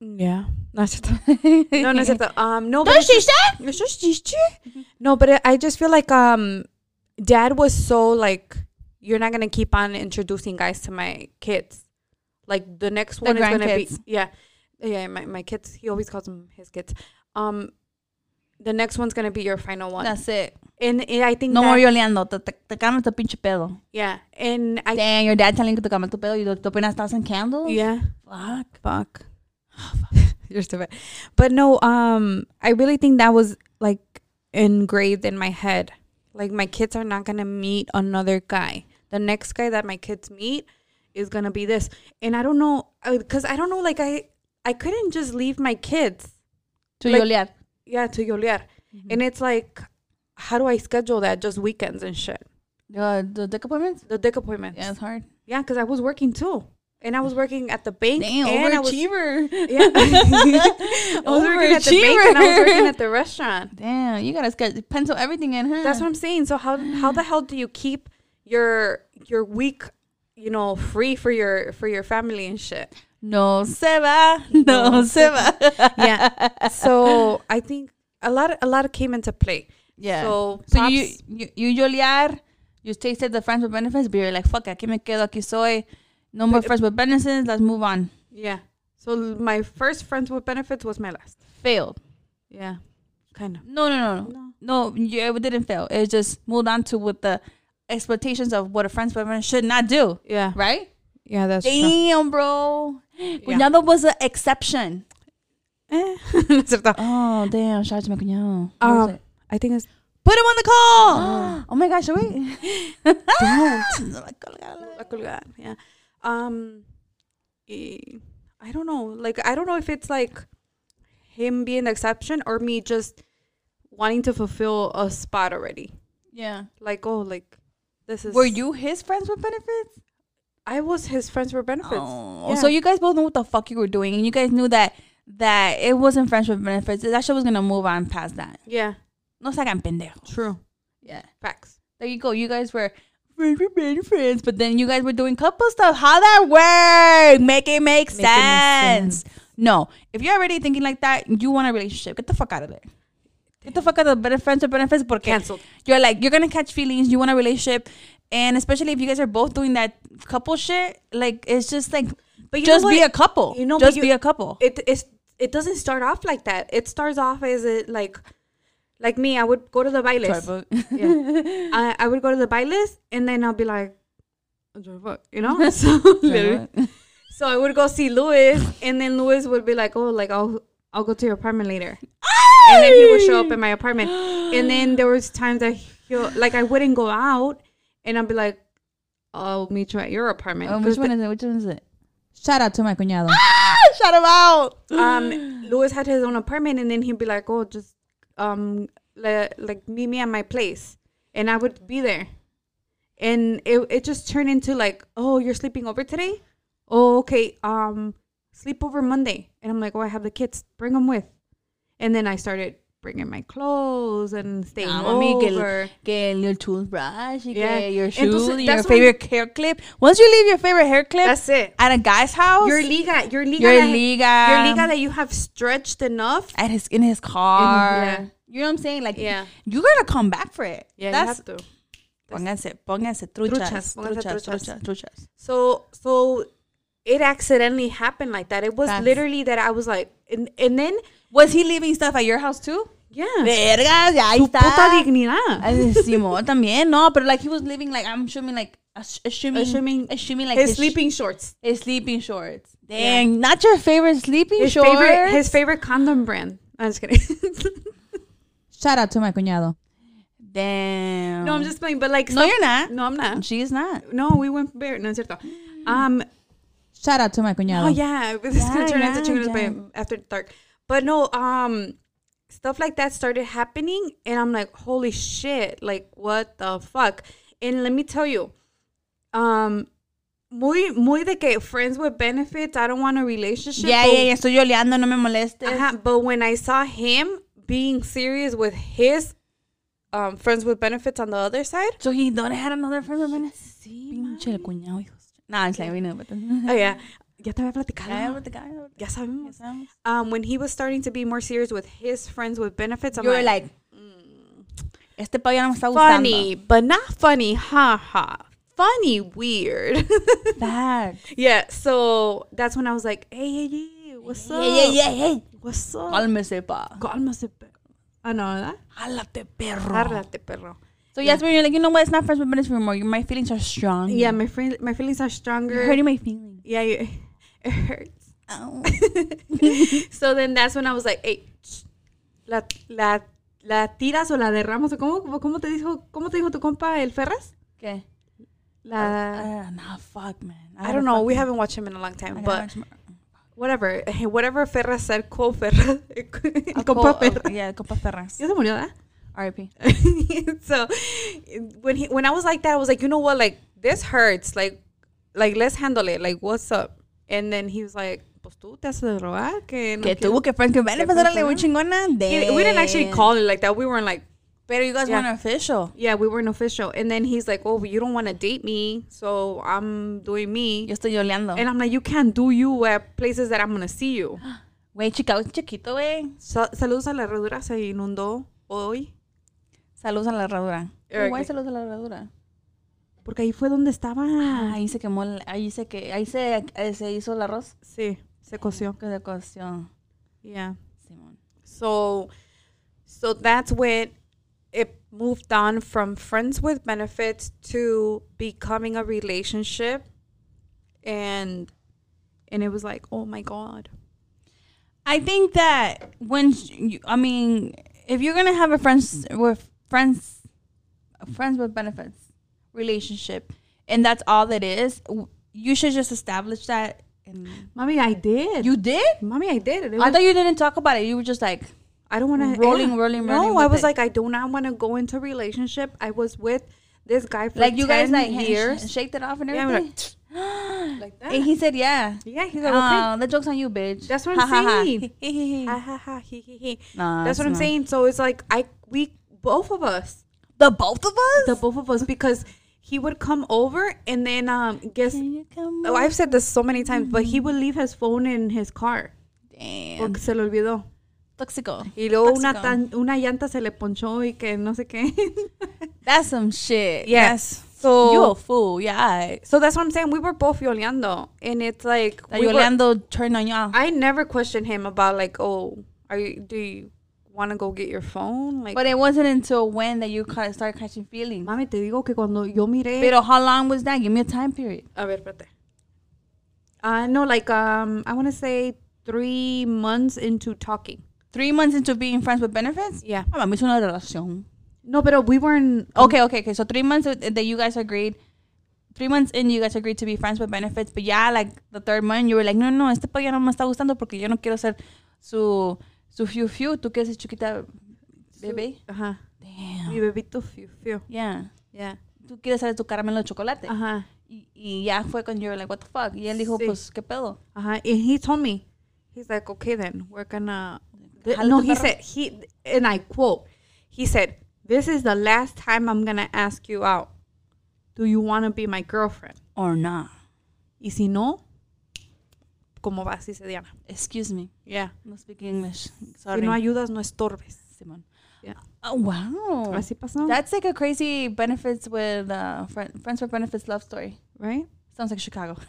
Yeah. No, es cierto. <laughs> no, no es cierto. Um, no, but Don't just- it's just chichi. No, but I just feel like um, dad was so like, you're not gonna keep on introducing guys to my kids. Like the next The one is gonna be yeah, yeah. My my kids. He always calls them his kids. Um, the next one's gonna be your final one. That's it. and, and I think No that, more yoleando. Te, te, te calmas tu pinche pedo. yeah, and I Damn, your dad telling you que te calmas tu pedo y tú tú apenas estás en candles? yeah. Fuck. fuck. <laughs> You're stupid. But no, um, I really think that was like engraved in my head. Like my kids are not gonna meet another guy. The next guy that my kids meet is gonna be this, and I don't know, because I don't know. Like I, I couldn't just leave my kids, To Like- yolear. yeah, to yolear, and it's like, how do I schedule that? Just weekends and shit. The, the dick appointments? The dick appointments. Yeah, it's hard. Yeah, because I was working too, and I was working at the bank. Damn, and I was, overachiever. Yeah. <laughs> I was working at the bank and I was working at the restaurant. Damn, you gotta pencil everything in, huh? That's what I'm saying. So how how the hell do you keep your your week, you know, free for your for your family and shit? No se va, <laughs> no, No se va. <laughs> Yeah. So I think a lot of, a lot of came into play. yeah. So, So, you, pops- you you yolear, you tasted the friends with benefits, but you're like, fuck, aquí me quedo, aquí soy. No more friends with benefits. Let's move on. Yeah. So my first friends with benefits was my last. Failed. Yeah. Kind of. No, no, no, no. No. No, you, it didn't fail. It just moved on to with the expectations of what a friends with benefits should not do. Yeah. Right? Yeah, that's true. Damn, bro. Cuñado was an exception. Eh. No es cierto. Oh, damn. Shout out to my cuñado. Um. I think it's Put him on the call. <gasps> oh my gosh, should we? don't. Don't. <laughs> La colgada, yeah. Um, I don't know. Like, I don't know if it's like him being the exception or me just wanting to fulfill a spot already. Yeah. Like, oh, like this is. Were you his friends with benefits? I was his friends with benefits. Oh, Yeah. so you guys both knew what the fuck you were doing, and you guys knew that that it wasn't friends with benefits. That shit was gonna move on past that. Yeah, No se hagan pendejos. true. Yeah. Facts. There you go. You guys were friends with friends. but then you guys were doing couple stuff. How that work? Make it make Make it make sense. No, if you're already thinking like that, you want a relationship. Get the fuck out of there. Get the fuck out of the friends with benefits. Porque Cancelled. you're like you're gonna catch feelings. You want a relationship, and especially if you guys are both doing that couple shit, like it's just like But you know just be a couple. You know, just you- be a couple. It It is. It doesn't start off like that. It starts off as it like, like me. I would go to the bailes. yeah. <laughs> I, I would go to the bailes and then I'll be like, you know? <laughs> <laughs> So, literally. so I would go see Louis and then Louis would be like, oh, like I'll I'll go to your apartment later. And then he would show up in my apartment. And <gasps> then there was times that he'll like I wouldn't go out and I'd be like, I'll meet you at your apartment. 'Cause which one is it? Which one is it? Shout out to my cuñado. Ah, shout him out. the- um Louis had his own apartment and then he'd be like, Oh, just um le- like meet me at my place. And I would be there. And it it just turned into like, Oh, you're sleeping over today? Oh, okay. Um sleep over Monday. And I'm like, Oh, I have the kids. Bring them with. And then I started bringing my clothes and staying Ah, mami, que el- over. que your toothbrush, Yeah. your shoes, and your that's favorite hair clip. Once you leave your favorite hair clip That's it. at a guy's house, Your liga, your liga, your that- liga, your liga that you have stretched enough. at his in his car. yeah. You know what I'm saying? Like, Yeah. you gotta come back for it. Yeah, That's you have to. pónganse, pónganse truchas, Truchas, truchas, truchas. So so it accidentally happened like that. It was Facts. literally that I was like, and, and then Was he leaving stuff at your house too? Yeah, Vergas, ya ahí su está. puta dignidad. <laughs> Simón también, no, but like he was living like I'm assuming like ass- assuming Assuming- assuming like his, his sleeping shorts. his sleeping shorts. Dang, not your favorite sleeping His shorts. favorite his favorite condom brand. I'm just kidding. <laughs> Shout out to my cuñado. Damn. no, I'm just playing. But like, No, stuff- you're not. No, I'm not. She's not. No, we went bare. No, es cierto. <gasps> Um, Shout out to my cuñado. Oh yeah, <laughs> this is gonna turn yeah, into chingos yeah. after dark. But no, um, stuff like that started happening, and I'm like, holy shit! Like, what the fuck? And let me tell you, um, muy muy de que friends with benefits. I don't want a relationship. Yeah, but- yeah, yeah. Estoy oleando, no me molestes. Ajá, but when I saw him being serious with his um, friends with benefits on the other side. So he don't had another friend with benefits. Pinche el cuñado, hijos. Nah, it's like we know, but Oh yeah, ya te había platicado. Yeah, with the guy. Ya sabemos. Um, when he was starting to be more serious with his friends with benefits, I'm You were like, like, este pavo ya no me está gustando. funny, but not funny, ha ha. Funny, weird. <laughs> Facts. yeah, so that's when I was like, hey, hey, hey, what's up? Hey, hey, yeah, hey. What's up? Cálmese, pa. Cálmase, perro. Ah, no, ¿verdad? Jálate, perro. Cárlate, perro. So yes, when you're like, you know what? It's not friends with benefits anymore. My feelings are strong. Yeah, my friend, my feelings are You're stronger. hurting my feelings. Yeah, you- it hurts. Ow. <laughs> so then that's when I was like, hey, la, la, la tiras o la derramas o cómo, cómo te dijo, cómo te dijo tu compa el Ferras? ¿Qué? La, Uh, nah, fuck, man. I don't know. We haven't watched him in a long time, but but whatever, whatever Ferras said, <laughs> co Ferras, el compa co- Ferras. Yeah, compa Ferras. Ya se murió, ¿verdad? R.I.P. <laughs> so when he when I was like that, I was like, you know what, like this hurts, like like let's handle it, like what's up? And then he was like, pues tú te haces de rogar, que no Que quiero- tuvo que friends Órale, with muy chingona. He- we didn't actually call it like that. We weren't like, Pero you guys Yeah. weren't official. yeah, we weren't official. And then he's like, oh, you don't want to date me, so I'm doing me. Yo estoy oleando. And I'm like, you can't do you at places that I'm gonna see you. <gasps> Güey, Chicago es chiquito, güey. Sa- saludos a la herradura, se inundó hoy. Saludos a la herradura. Güey, saludos a la herradura. Porque ahí fue donde estaba. Ahí se quemó, el- ahí se que, ahí se, eh, se hizo el arroz. Sí, se coció. Que se coció. Yeah. Simón. So, so that's when it moved on from friends with benefits to becoming a relationship, and and it was like, oh my god. I think that when you, I mean, if you're gonna have a friends with friends, friends with benefits relationship, and that's all it is, you should just establish that. And Mommy, I did. you did? Mommy, I did. It I thought you didn't talk about it. You were just like, I don't want to rolling, rolling, rolling No, I was it. like, I do not want to go into relationship. I was with this guy for like you guys 10 like years. shaked it off and Yeah, everything. <gasps> like, <gasps> like that. And he said, yeah. yeah, he's like, ah, okay. Oh, the joke's on you, bitch. That's what I'm ha, ha. saying. <laughs> Ha ha ha, he. That's what I'm not- saying. So it's like I we both of us, The both of us? the both of us, because he would come over and then um guess. Can you come Oh, I've said this so many times, but he would leave his phone in his car Damn. porque se le olvidó. Tóxico. Y luego una, tan- una llanta se le ponchó y que no sé qué. <laughs> That's some shit. Yes. That's, So you a fool. Yeah. So that's what I'm saying. We were both yoleando, and it's like that we were- Yolando turned on y'all. I never questioned him about like, oh, are you? Do you want to go get your phone? Like, But it wasn't until when that you ca- started catching feelings. mami, te digo que cuando yo miré. Pero how long was that? Give me a time period. a ver, espérate. Uh, no, like um, I want to say three months into talking. Three months into being friends with benefits? Yeah. Ah, mami, es una relación. No, pero we weren't. Okay, okay, okay. So three months that that you guys agreed. Three months in, you guys agreed to be friends with benefits. But yeah, like the third month, you were like, no, no, este pa ya no me está gustando porque yo no quiero ser su, su fiu fiu. Tú ser chiquita bebé. Ajá. Damn. Mi bebito fiu fiu. Yeah. Yeah. Tú quieres ser tu caramelo de chocolate. Ajá. Y, y ya fue cuando you were like, what the fuck? Y él dijo, Sí. pues, ¿qué pedo? Ajá. And he told me, he's like, okay, then we're gonna. No, he perro. said he, and I quote, he said, "This is the last time I'm gonna ask you out. Do you want to be my girlfriend? Or not. Y si no, ¿cómo vas? Dice Diana. Excuse me. Yeah. No speak English. Sorry. Si no ayudas, no estorbes. Simón. Yeah. Oh, wow. Así pasó. That's like a crazy benefits with uh, friends for benefits love story. right? Sounds like Chicago. <laughs> <laughs>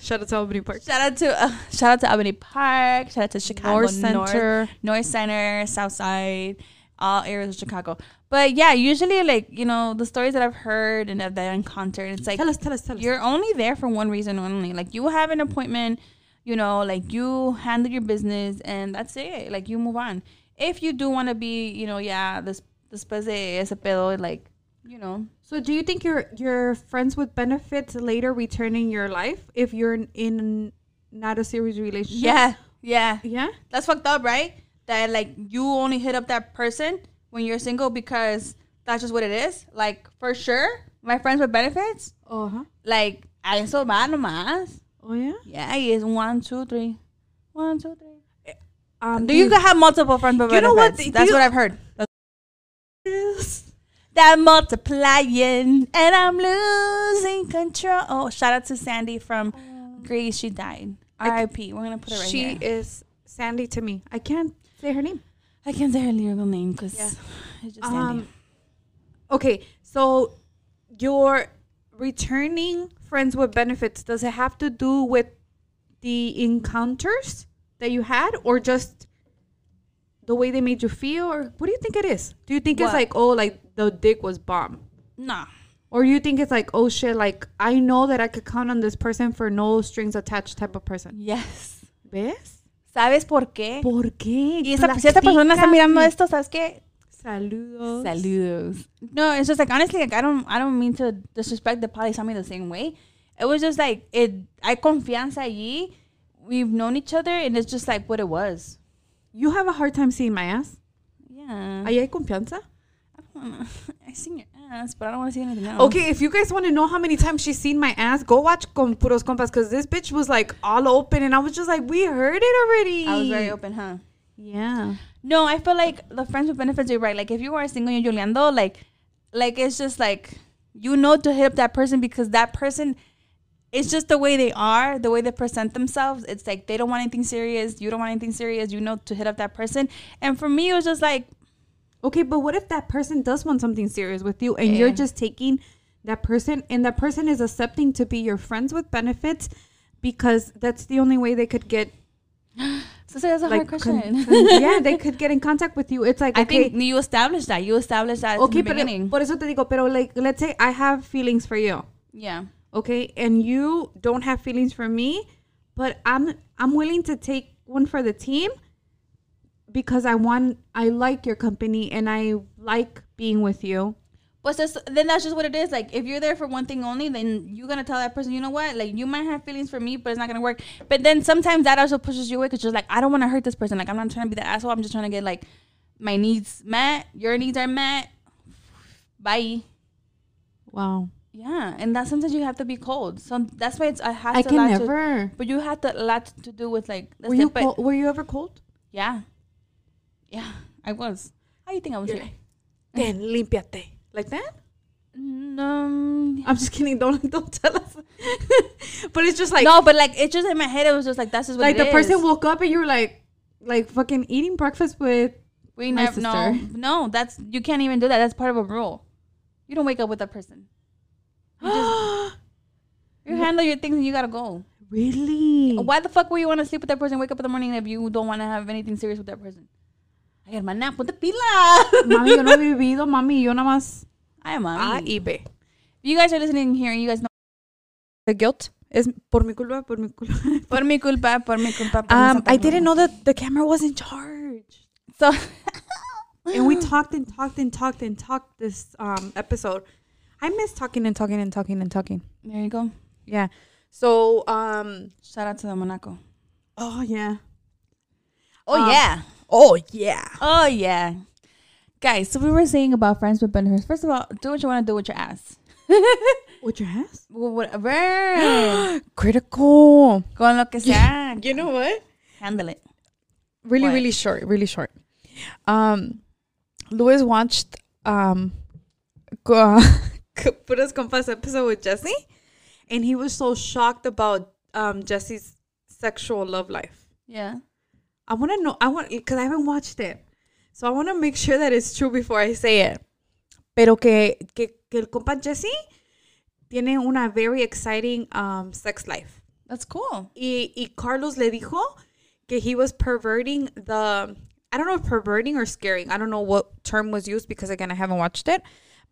Shout out to Albany Park. shout out to uh, shout out to Albany Park. Shout out to Chicago North Center. North, North Center, South Side, all areas of Chicago. But yeah, usually like you know the stories that I've heard and that I encountered, it's like tell us, tell us, tell us. you're only there for one reason only. Like you have an appointment, you know, like you handle your business and that's it. Like you move on. If you do want to be, you know, yeah, this después de ese pedo, like, you know, So do you think you're you're friends would benefit later returning your life if you're in, in not a serious relationship? yeah, yeah, Yeah. that's fucked up, right? That like you only hit up that person when you're single because that's just what it is. Like for sure, my friends with benefits, Oh, huh. like a eso va nomás. Oh, yeah. Yeah, it's one, two, three, one, two, three. Um, Do you have multiple friends with You know what? benefits? That's you- what I've heard. that multiplying and I'm losing control. Oh, shout out to Sandy from Grease. She died. R.I.P. We're gonna put it right she here. is Sandy to me. I can't say her name. I can't say her legal name because Yeah. it's just. Um, okay, so your returning friends with benefits does it have to do with the encounters that you had, or just the way they made you feel, or what do you think it is? Do you think it's like oh, like the dick was bomb, nah. or you think it's like oh shit, like I know that I could count on this person for no strings attached type of person? Yes. ¿Ves? ¿Sabes por qué? ¿Por qué? y esta, si esta persona está mirando esto, ¿sabes qué? Saludos. Saludos. No, it's just like honestly, like I don't, I don't mean to disrespect the me the same way. It was just like it. I confianza allí. We've known each other, and it's just like what it was. You have a hard time seeing my ass. Yeah. Ahí hay confianza. <laughs> I wanna. I seen your ass, but I don't want to see anything else. Okay, if you guys want to know how many times she's seen my ass, go watch Con Puros Compas because this bitch was like all open and I was just like, we heard it already. I was very open, huh? Yeah. No, I feel like the friends with benefits. You're right. Like if you are single and you're Juliando, like, like it's just like you know to hit up that person because that person. It's just the way they are, the way they present themselves. It's like they don't want anything serious. You don't want anything serious. You know to hit up that person. And for me, it was just like, Okay, but what if that person does want something serious with you and you're just taking that person and that person is accepting to be your friends with benefits because that's the only way they could get <gasps> so that's a like hard question. con- <laughs> yeah, they could get in contact with you. It's like I okay, think you established that. You established that okay, in the pero beginning. por eso te digo, pero like let's say I have feelings for you. yeah. okay and you don't have feelings for me but i'm i'm willing to take one for the team because i want i like your company and i like being with you But then that's just what it is. Like if you're there for one thing only, then you're gonna tell that person, you know what? Like you might have feelings for me, but it's not gonna work. But then sometimes that also pushes you away because you're like, I don't want to hurt this person. Like I'm not trying to be the asshole. I'm just trying to get like my needs met. Your needs are met. Bye. wow Yeah, and that sometimes you have to be cold. So that's why it's. It has i to can lot to- never but you have to a lot to do with like. were you cold, were you ever cold Yeah, yeah, I was. How do you think I was here? then limpiate like that No, i'm just kidding don't <laughs> don't tell us <laughs> but it's just like no, but like it's just in my head. It was just like that's just what like the person woke up and you were like like fucking eating breakfast with We My never no sister. no. That's you can't even do that. That's part of a rule. You don't wake up with that person. <gasps> You just you handle your things and you gotta go. really Why the fuck would you want to sleep with that person? Wake up in the morning if you don't want to have anything serious with that person. Ay, hermana, ponte pila. mami yo no he <laughs> vivido mami yo nada más Ay, A mami. y B. You guys are listening here. You guys know. The guilt is por mi culpa, por mi culpa. <laughs> Por mi culpa, por mi culpa. por Um, santa I didn't know that the camera was in charge. So, <laughs> And we talked and talked and talked and talked this um episode. I miss talking and talking and talking and talking. there you go. Yeah. So um Shout out to the Monaco. oh yeah. Oh Um, yeah. Oh yeah. Oh yeah. Guys, so we were saying about friends with benefits. First of all, do what you want to do with your ass. <laughs> With your ass? Well, Whatever. <gasps> Critical. Con lo que <laughs> sea. You know what? Handle it. Really, What? really short, really short. Um Louis watched um go- <laughs> Puras Compas episode with Jesse and he was so shocked about um Jesse's sexual love life. Yeah. I want to know. I want because I haven't watched it, so I want to make sure that it's true before I say it. Pero que que, que el compa Jesse tiene una very exciting um sex life. That's cool. Y, y Carlos le dijo que he was perverting the. I don't know if perverting or scaring. I don't know what term was used because again I haven't watched it,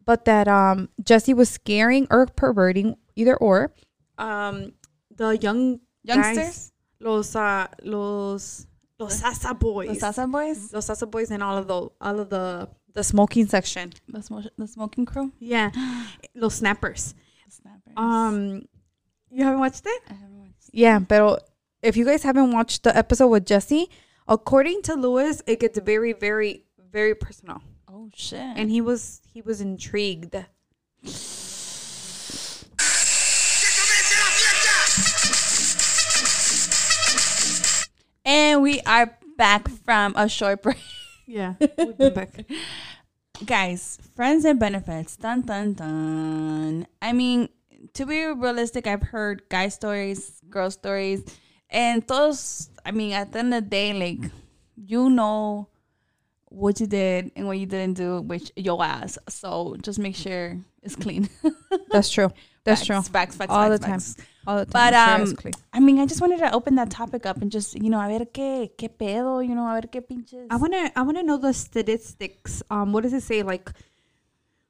but that um Jesse was scaring or perverting either or um the young Youngsters? guys, los uh, los los Sasa boys, The Sasa boys? los Sasa boys, and all of the all of the the smoking section. The, smo- the smoking crew? Yeah, <gasps> los snappers. The snappers. Um, you haven't watched it? I haven't watched- it. Yeah, but if you guys haven't watched the episode with Jesse, according to Lewis, it gets very, very, very personal, Oh shit. and he was he was intrigued. And we are back from a short break. Yeah, we've been back. <laughs> guys, friends and benefits. Dun dun dun. I mean, to be realistic, I've heard guy stories, girl stories, and those. I mean, at the end of the day, like you know what you did and what you didn't do, which your ass. So just make sure it's clean. <laughs> That's true. That's Facts, true. Facts, facts, All facts, the time. facts. All the time. But um, clean. I mean, I just wanted to open that topic up and just you know, a ver qué qué pedo, you know, a ver qué pinches. I want to I want to know the statistics. Um, what does it say? Like,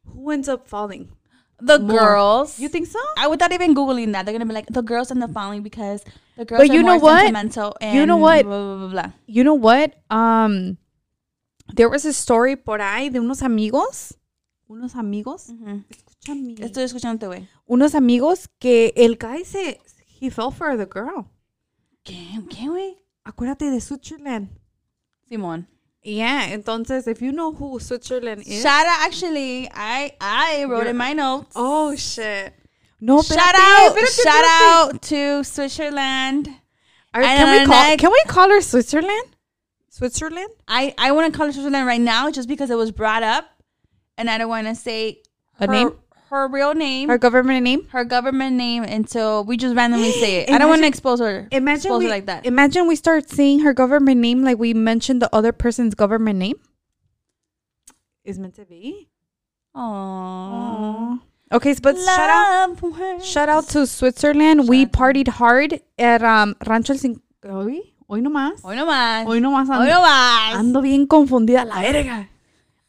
who ends up falling? the more. girls. You think so? I without even googling that, they're gonna be like the girls and the falling because the girls. But are you know more what? Sentimental and You know what? Blah, blah, blah, blah. You know what? Um, there was a story por ahí de unos amigos, unos amigos. Ujú. Escúchame. Estoy escuchándote, güey. Unos amigos que el guy se he fell for the girl. ¿Qué, qué, güey? Acuérdate de Switzerland. Simón. Yeah, entonces if you know who Switzerland is. Shout out, actually, I I wrote in my notes. oh shit. No, shout espérate, out, espérate, shout espérate. out to Switzerland. And can we call can we call her Switzerland? Switzerland? I I want to call her Switzerland right now just because it was brought up, and I don't want to say A her, name? Her real name, Her her, government name? Her government name until we just randomly say it. I don't want to expose her. Imagine expose we, her like that. Imagine we start saying her government name like we mentioned the other person's government name. Is meant to be. Aww. Okay, but shout out Love words. shout out to Switzerland. we Shout out. partied hard at um Rancho El Cin- Hoy, hoy nomás. Hoy no más. Hoy nomás Hoy ando, no más. ando bien confundida la verga.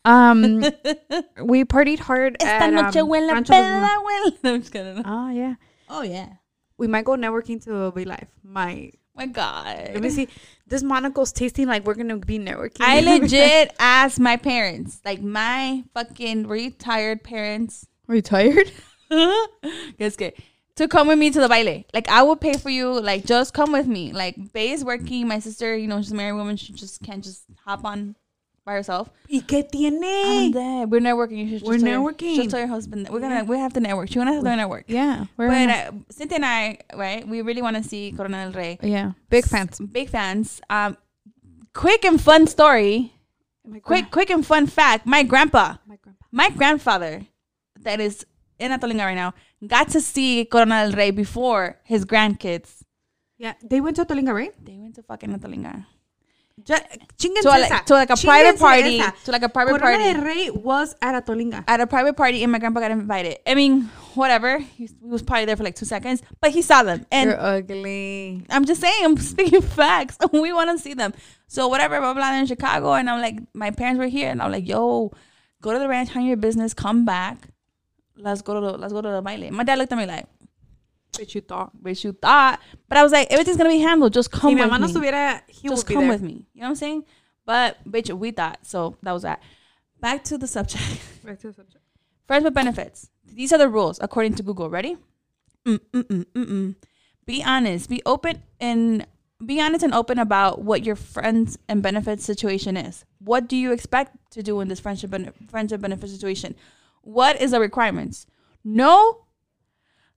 Um, <laughs> we partied hard Esta at noche um, huele a Rancho El- peda, huele. <laughs> No, I'm just kidding. Oh yeah, Oh, yeah. we might go networking to be live. My my God. let me see. This Monaco's tasting like we're gonna be networking. I <laughs> legit asked my parents, like my fucking retired parents, retired. guess que, to come with me to the baile. Like I will pay for you. Like just come with me. Like Bay is working. My sister, you know, she's a married woman. She just can't just hop on by herself. ¿Y qué I'm tiene? We're networking. You should just We're tell your- networking. Just tell your husband. that We're gonna. We have to network. She wanna have to network. Yeah, we're But uh, Cynthia and I, right? We really want to see Corona del Rey. yeah, big fans. Big fans. Um, quick and fun story. Quick, quick and fun fact. My grandpa, My grandpa. my grandfather, that is in Atolinga right now, got to see Corona del Rey before his grandkids. Yeah, they went to Atolinga, right? They went to fucking Atolinga. To, a, like, to like a private party. esa. To like a private Corona party. del Rey was at Atolinga. At a private party, and my grandpa got invited. I mean, whatever. He, he was probably there for like two seconds, but he saw them. And You're ugly. I'm just saying, I'm <laughs> speaking facts. <laughs> we want to see them. So whatever, blah, blah, in Chicago. And I'm like, my parents were here. And I'm like, yo, go to the ranch, handle your business, come back. Let's go to the, let's go to the baile. My dad looked at me like, Bitch, you thought. bitch, you thought. But I was like, everything's going to be handled. Just come Si with me. estuviera, he Just come there. with me. You know what I'm saying? But bitch, we thought. So that was that. Back to the subject. <laughs> Back to the subject. Friends with benefits. These are the rules according to Google. Ready? Mm, mm, mm, mm, mm. Be honest. Be open and be honest and open about what your friends and benefits situation is. What do you expect to do in this friendship and friendship benefit situation? What is the requirements? No,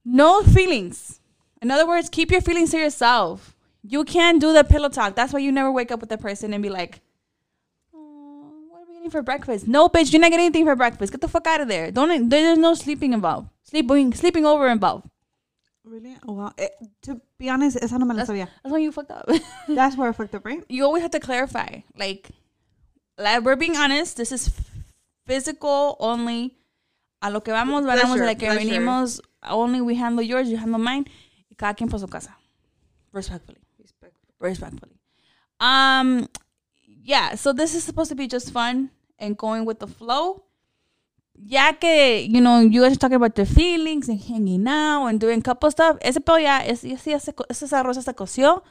no feelings. In other words, keep your feelings to yourself. You can't do the pillow talk. That's why you never wake up with a person and be like, "Oh, what are we getting for breakfast? No, bitch, you're not getting anything for breakfast. Get the fuck out of there. Don't. There's no sleeping involved. Sleeping, sleeping over involved. Really? Oh, wow. Eh, to be honest, esa no me la sabía. That's why you fucked up. <laughs> That's where I fucked up, right? you always have to clarify. Like, like we're being honest. This is f- physical only. A lo que vamos, vamos, a la que pleasure. venimos. Only we handle yours, you handle mine. Y cada quien por su casa. Respectfully. respectfully. Um, yeah. So this is supposed to be just fun and going with the flow. Ya que you know you guys are talking about their feelings and hanging out and doing couple stuff. Ese pedo ya, ese, ese, ya se co- ese arroz ya se coció.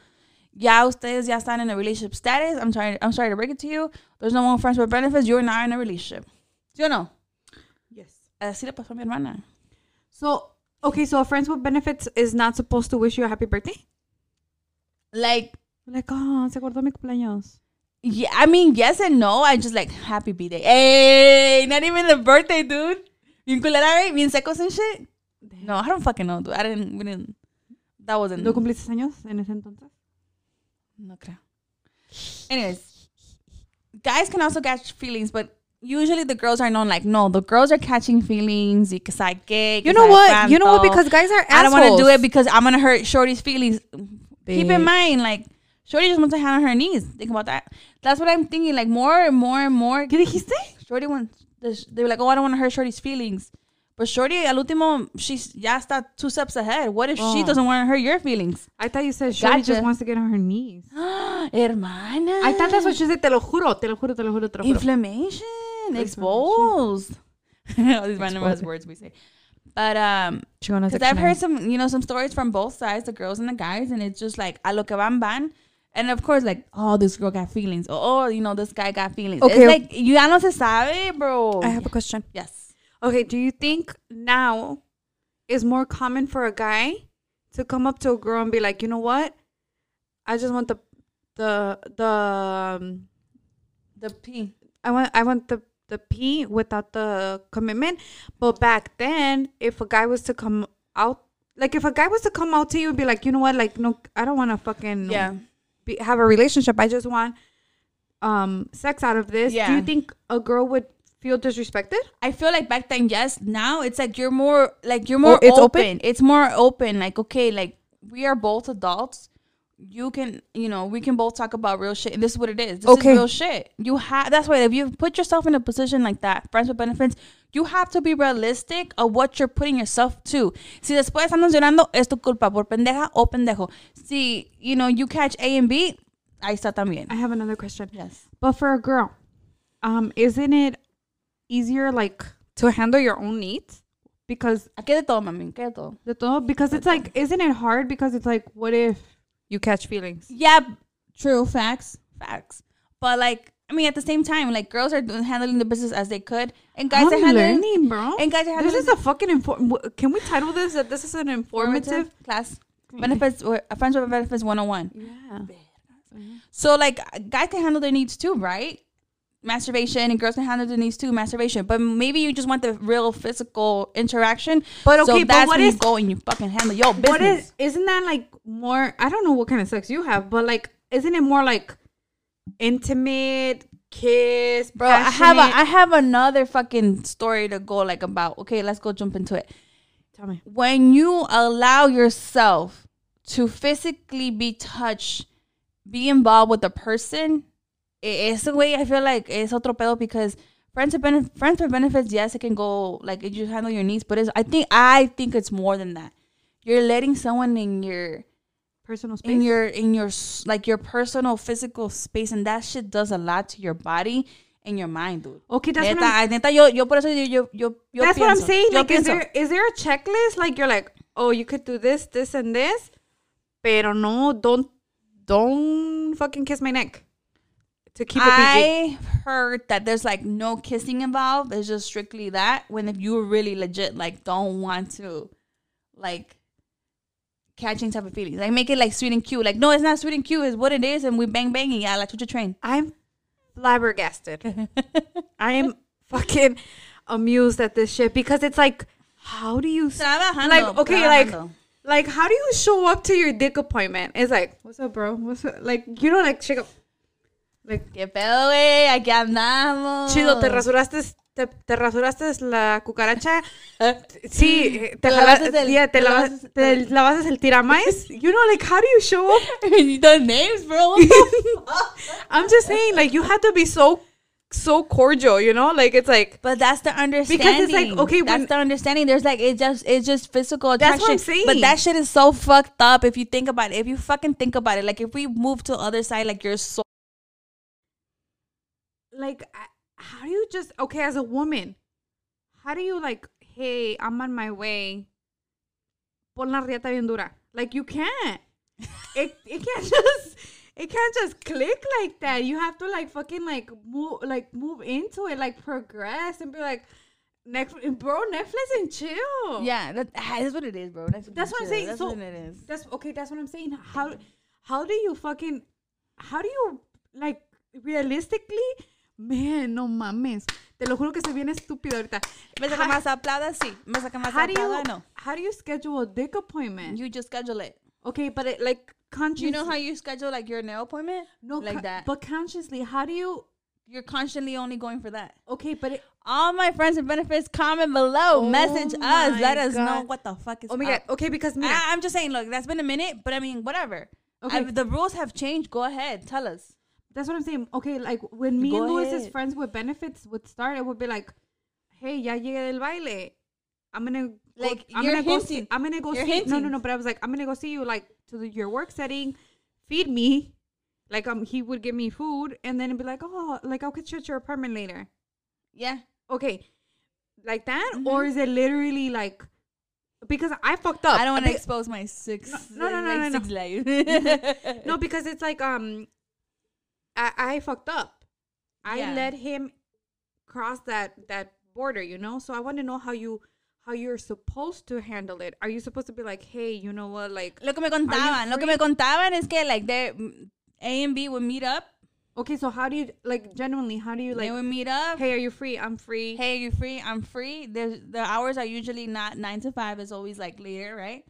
Ya ustedes ya están in a relationship status. I'm sorry. I'm sorry to break it to you. There's no more friends with benefits. You're not in a relationship. ¿Sí o no? Yes. Así le pasó a mi hermana. So, okay, so a friends with benefits is not supposed to wish you a happy birthday? Like Like, oh, se acordó mi cumpleaños. Yeah, I mean, yes and no. I just like happy B day. Hey, not even the birthday, dude. Bien culera, right? Bien secos and shit. No, I don't fucking know, dude. I didn't. We didn't. That wasn't. ¿No cumpliste años en ese entonces? No creo. Anyways, guys can also catch feelings, but usually the girls are known like no, the girls are catching feelings. Because I get. You know what? You know what? Because guys are I don't want to do it because I'm gonna hurt Shorty's feelings. Keep in mind, like Shorty just wants to hand on her knees. Think about that. That's what I'm thinking. Like more and more and more. ¿Qué dijiste? Shorty wants. They were like, oh, I don't want to hurt Shorty's feelings. But Shorty, al último, she's ya está two steps ahead. What if she Oh. doesn't want to hurt your feelings? I thought you said Shorty Gotcha. just wants to get on her knees. <gasps> Hermana. I thought that's what she said. Te lo juro, te lo juro, te lo juro, te lo juro. Inflammation. Exposed. All <laughs> these random ass words we say. But um, because I've heard some, you know, some stories from both sides, the girls and the guys, and it's just like a lo que van van. And of course, like, oh, this girl got feelings. Or, oh, you know, this guy got feelings. Okay. It's like, you ya no se sabe, bro. I have a question. yes. Okay, do you think now is more common for a guy to come up to a girl and be like, you know what? I just want the the the um, The P. I want I want the the P without the commitment. But back then, if a guy was to come out, like if a guy was to come out to you and be like, you know what, like no, I don't want to fucking Yeah. be, have a relationship. I just want um sex out of this. Yeah. Do you think a girl would feel disrespected? I feel like back then, yes. Now it's like you're more like you're more Oh, it's open. open? It's more open. Like okay, like we are both adults. You can, you know, we can both talk about real shit, and this is what it is. This Okay. is real shit. You have. That's why if you put yourself in a position like that, friends with benefits, you have to be realistic of what you're putting yourself to. Si después andas llorando, es tu culpa por pendeja o pendejo. Si you know you catch A and B, ahí está también. I have another question. Yes. But for a girl, um, isn't it easier like to handle your own needs? Because Aquí de todo, mami. ¿Qué de todo? the todo because it's like isn't it hard because it's like what if you catch feelings? Yeah, True facts. facts. But like, I mean, at the same time, like girls are doing, handling the business as they could, and guys I'm are handling. learning, bro. and guys are handling. this is a fucking inform. Can we title this that this is an informative? class benefits or uh, friends with benefits 101. Yeah. So like, guys can handle their needs too, right? Masturbation and girls can handle their needs too, masturbation. But maybe you just want the real physical interaction. But so okay, but that's what is- you go and you fucking handle your business. What is isn't that like more? I don't know what kind of sex you have, but like, isn't it more like intimate kiss, Bro, I have a, passionate- I have another fucking story to go like about. Okay, let's go jump into it. Tell me. when you allow yourself to physically be touched, be involved with a person, it's the way I feel like it's otro pedo because friends with benef- friends with benefits, yes, it can go like you handle your needs, but it's, I think I think it's more than that. You're letting someone in your personal space. in your in your like your personal physical space, and that shit does a lot to your body and your mind, dude. okay, that's neta, what I'm, neta, yo, yo por eso yo, yo, yo, that's what I'm saying. yo Like, is there is there a checklist? Like, you're like, oh, you could do this, this, and this, pero no, don't don't fucking kiss my neck to keep it. I heard that there's like no kissing involved. It's just strictly that. When if you really legit like don't want to, like catching type of feelings, like make it like sweet and cute. Like no, it's not sweet and cute. It's what it is, and we bang bang and yeah, like to your train. I'm flabbergasted. <laughs> I am fucking amused at this shit because it's like, how do you Trabajando, like okay like like how do you show up to your dick appointment? It's like, what's up, bro? What's up? Like you don't like shake up. Like ¿Qué pedo, güey? Aquí andamos. chido, te rasuraste, te, te rasuraste la cucaracha. <laughs> Sí, te, lavaste el- yeah, te, lavaste- te lavaste el tiramais. <laughs> You know, like how do you show up? <laughs> the names, bro. What the fuck? I'm just saying, like you have to be so so cordial, you know? Like it's like But that's the understanding. Because it's like, okay, that's the understanding. There's like it just it's just physical attraction. That's what I'm saying. But that shit is so fucked up if you think about it. If you fucking think about it, like if we move to the other side, like you're so like how do you just okay as a woman how do you like hey i'm on my way pon la riata bien dura like you can't <laughs> it, it can't just it can't just click like that you have to like fucking like move like move into it like progress and be like next bro netflix and chill yeah. That, ah, that's what it is, bro. That's, That's what I'm saying. That's So- what it is. that's okay that's what i'm saying how how do you fucking how do you like realistically man no mames te lo juro que se viene estúpido ahorita Me saca How- más aplauda, sí. Me saca más you no. how do you schedule a dick appointment You just schedule it. okay but it like conscious You know how you schedule like your nail appointment? no like that. but consciously how do you you're constantly only going for that. Okay, but it, All my friends and benefits, comment below, Oh message us, let us know what the fuck is. oh my god. Okay, because mira, I, I'm just saying, look, that's been a minute, but I mean, whatever. Okay. Okay, the rules have changed. Go ahead, tell us. That's what I'm saying. Okay, like when me Go and ahead. friends with benefits would start, it would be like, "Hey, ya llegué del baile. I'm gonna go- Like, I'm you're gonna go see. hinting. I'm gonna go You're see. No, no, no. But I was like, I'm gonna go see you like to the, your work setting. Feed me. Like um, he would give me food, and then it'd be like, oh, like I'll catch you at your apartment later. Yeah. Okay, like that, Mm-hmm. or is it literally like? Because I fucked up. I don't want to expose my six. No, no, no, like, no, no. six life. <laughs> no, because it's like um, I, I fucked up. I Yeah. let him cross that that border, you know. So I want to know how you how you're supposed to handle it. Are you supposed to be like, hey, you know what, like, Lo que me contaban, lo que me contaban es que like they mm, A and B would meet up. okay, so how do you like genuinely? How do you like? they would meet up. Hey, are you free? I'm free. hey, are you free? I'm free. There's the hours are usually not nine to five. It's always like later, right?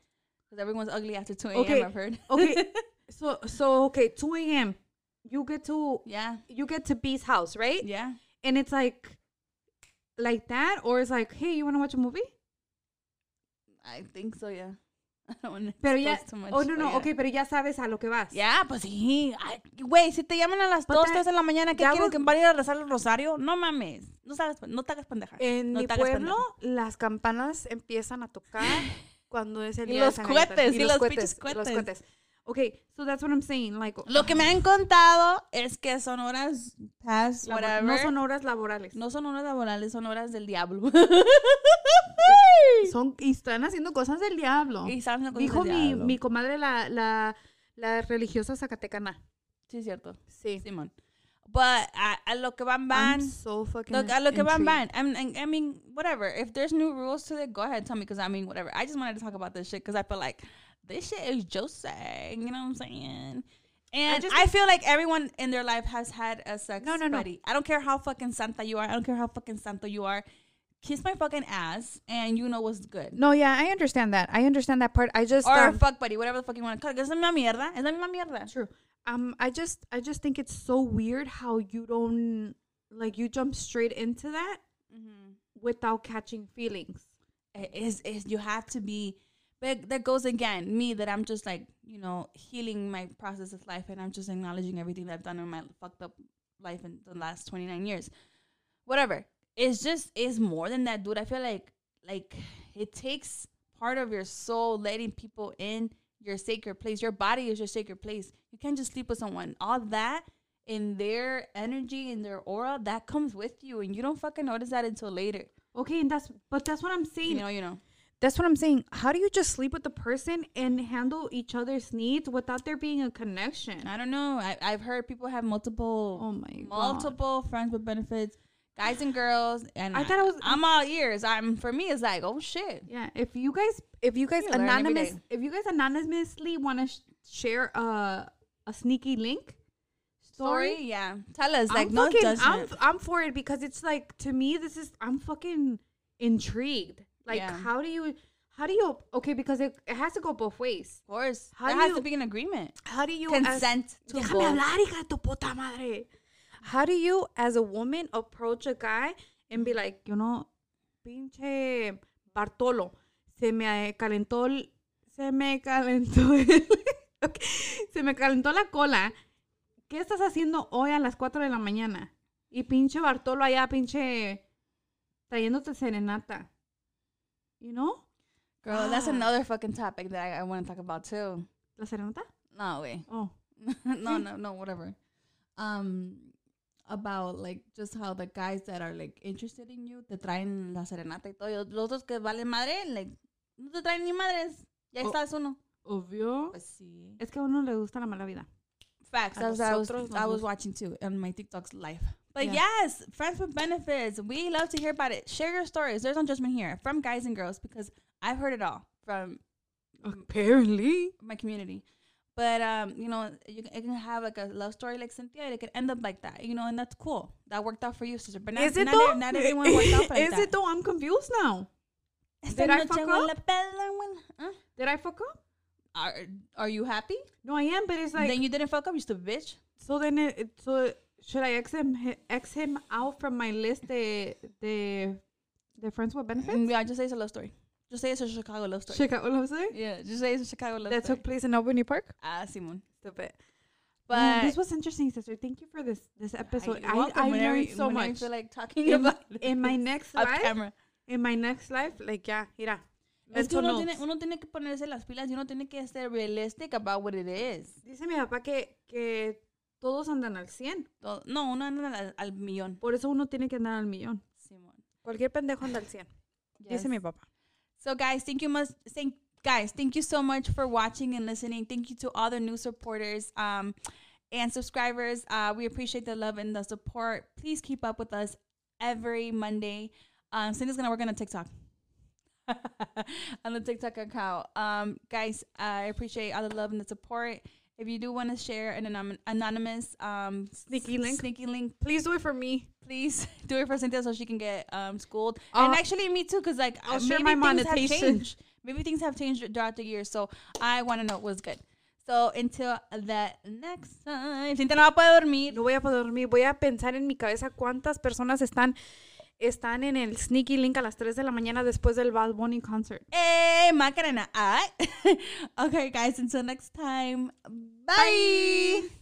Because everyone's ugly after two a.m. Okay, I've heard. okay. <laughs> So so okay, two a.m. You get to yeah, you get to B's house, right? yeah. And it's like like that, or it's like, hey, you want to watch a movie? I think so. Yeah. <laughs> Pero ya, much. oh no no, yeah. okay, pero ya sabes a lo que vas. Ya, pues sí. Güey, si te llaman a las But 2, that- 3 de la mañana, ¿qué was- ¿Que van a ir a rezar el rosario? No mames. No, sabes, no te hagas pendeja. En no mi pueblo, pendeja. las campanas empiezan a tocar <laughs> cuando es el Y día los de San cohetes, y los cohetes, y los cohetes. Okay, so that's what I'm saying. Like, Lo que me han contado es que son horas past labo- whatever. no son horas laborales. No son horas laborales, son horas del diablo. <laughs> Son, y están haciendo cosas del diablo. Y están haciendo cosas Dijo del mi, diablo. mi comadre, la, la, la religiosa zacatecana. Sí, es cierto. Sí. Simón. But a, a lo que van van. I'm so fucking Look, a lo que van van. I mean, I mean, whatever. If there's new rules to it, go ahead, tell me. Because I mean, whatever. I just wanted to talk about this shit because I feel like this shit is Jose. You know what I'm saying? And I, just feel like everyone in their life has had a sex No, no, no. I don't care how fucking santa you are. I don't care how fucking santo you are. Kiss my fucking ass, and you know what's good. No, yeah, I understand that. I understand that part. I just Or um, fuck buddy, whatever the fuck you want to call it. Es la misma mierda. Es la misma mierda. True. Um, I just I just think it's so weird how you don't like you jump straight into that Mm-hmm. without catching feelings. It is, is you have to be but that goes again me that i'm just like you know healing my process of life and i'm just acknowledging everything that i've done in my fucked up life in the last 29 years. Whatever. It's just is more than that dude. I feel like like it takes part of your soul letting people in your sacred place. Your body is your sacred place. You can't just sleep with someone. All that in their energy in their aura that comes with you and you don't fucking notice that until later. Okay, and that's but that's what I'm saying. you know you know That's what I'm saying. How do you just sleep with the person and handle each other's needs without there being a connection? I don't know. I, I've heard people have multiple, Oh my God. multiple friends with benefits, guys and girls, and I thought I was- I'm all ears. I'm for me, it's like, oh shit. Yeah, if you guys if you guys You anonymous if you guys anonymously want to sh- share a a sneaky link Story, yeah. Tell us, like, I'm no fucking, I'm. I'm for it because it's like to me this is I'm fucking intrigued. Like Yeah. how do you how do you okay because it, it has to go both ways. of course, How do has you- to be an agreement. How do you Consent as, to Déjame both. hablar, hija tu puta madre. How do you as a woman approach a guy and be like, you know, pinche Bartolo, se me calentó se me calentó el- <laughs> Ok, se me calentó la cola. ¿Qué estás haciendo hoy a las 4 de la mañana? Y pinche Bartolo allá, pinche trayéndote serenata. You know? Girl, that's another fucking topic that I, I want to talk about too. ¿La serenata? No, way. Oh. <laughs> no, no, no, whatever. Um, about like just how the guys that are like interested in you te traen la serenata y todo. Los otros que valen madre, like, no te traen ni madres. Ya Oh. estás uno. Obvio. Pues sí. Es que a uno le gusta la mala vida. Facts. A That's I was, nosotros I was watching too on my TikTok's live. But Yeah. yes, friends with benefits. We love to hear about it. Share your stories. There's no judgment here from guys and girls because I've heard it all from Apparently. my community. But um, you know, you can, it can have like a love story like Cynthia. It could end up like that, you know, and that's cool. That worked out for you, sister. But not, Is it not, though? not everyone worked out like <laughs> Is that. it though? I'm confused now. Esta Did I fuck up? Huh? Did I fuck up? Are Are you happy? No, I am, but it's like then you didn't fuck up. You stupid bitch. so. Then it, it so should I X him X him out from my list de de de friends with benefits? Mm, Yeah, just say it's a love story. Just say it's a Chicago love story. What I'm saying. yeah, just say it's a Chicago love story. That story. took place in Albany Park. ah, Simon. Stupid. But But this was interesting, sister. Thank you for this this episode. I. I Whenever learned you- so much. I feel like talking in, about in my next <laughs> life, camera. in my next life, like yeah, mira. Es que uno tiene, uno tiene que ponerse las pilas y uno tiene que ser realistic about what it is. Dice mi papá que, que todos andan al 100. Todo- no, uno anda al, al millón. Por eso uno tiene que andar al millón. Simón. Cualquier pendejo anda al 100. Yes. Dice mi papá. So guys, thank you much thank guys, thank you so much for watching and listening. Thank you to all the new supporters um and subscribers. Uh we appreciate the love and the support. Please keep up with us every Monday. Um Cindy's gonna work on a TikTok. <laughs> on the TikTok account. Um guys, I appreciate all the love and the support. If you do want to share an anonymous um Sneaky link. sneaky link, Please do it for me. please <laughs> do it for Cynthia so she can get um schooled. Uh, and actually me too, because like I'll uh, share my monetization. Maybe things have changed throughout the year. So I want to know what's good. So until the next time. Cynthia no va a poder dormir. No voy a poder dormir. Voy a pensar en mi cabeza cuántas personas están, están en el sneaky link a las 3 de la mañana después del Bad Bunny concert. Eh, Macarena. Alright. <laughs> okay, guys, until next time. Bye.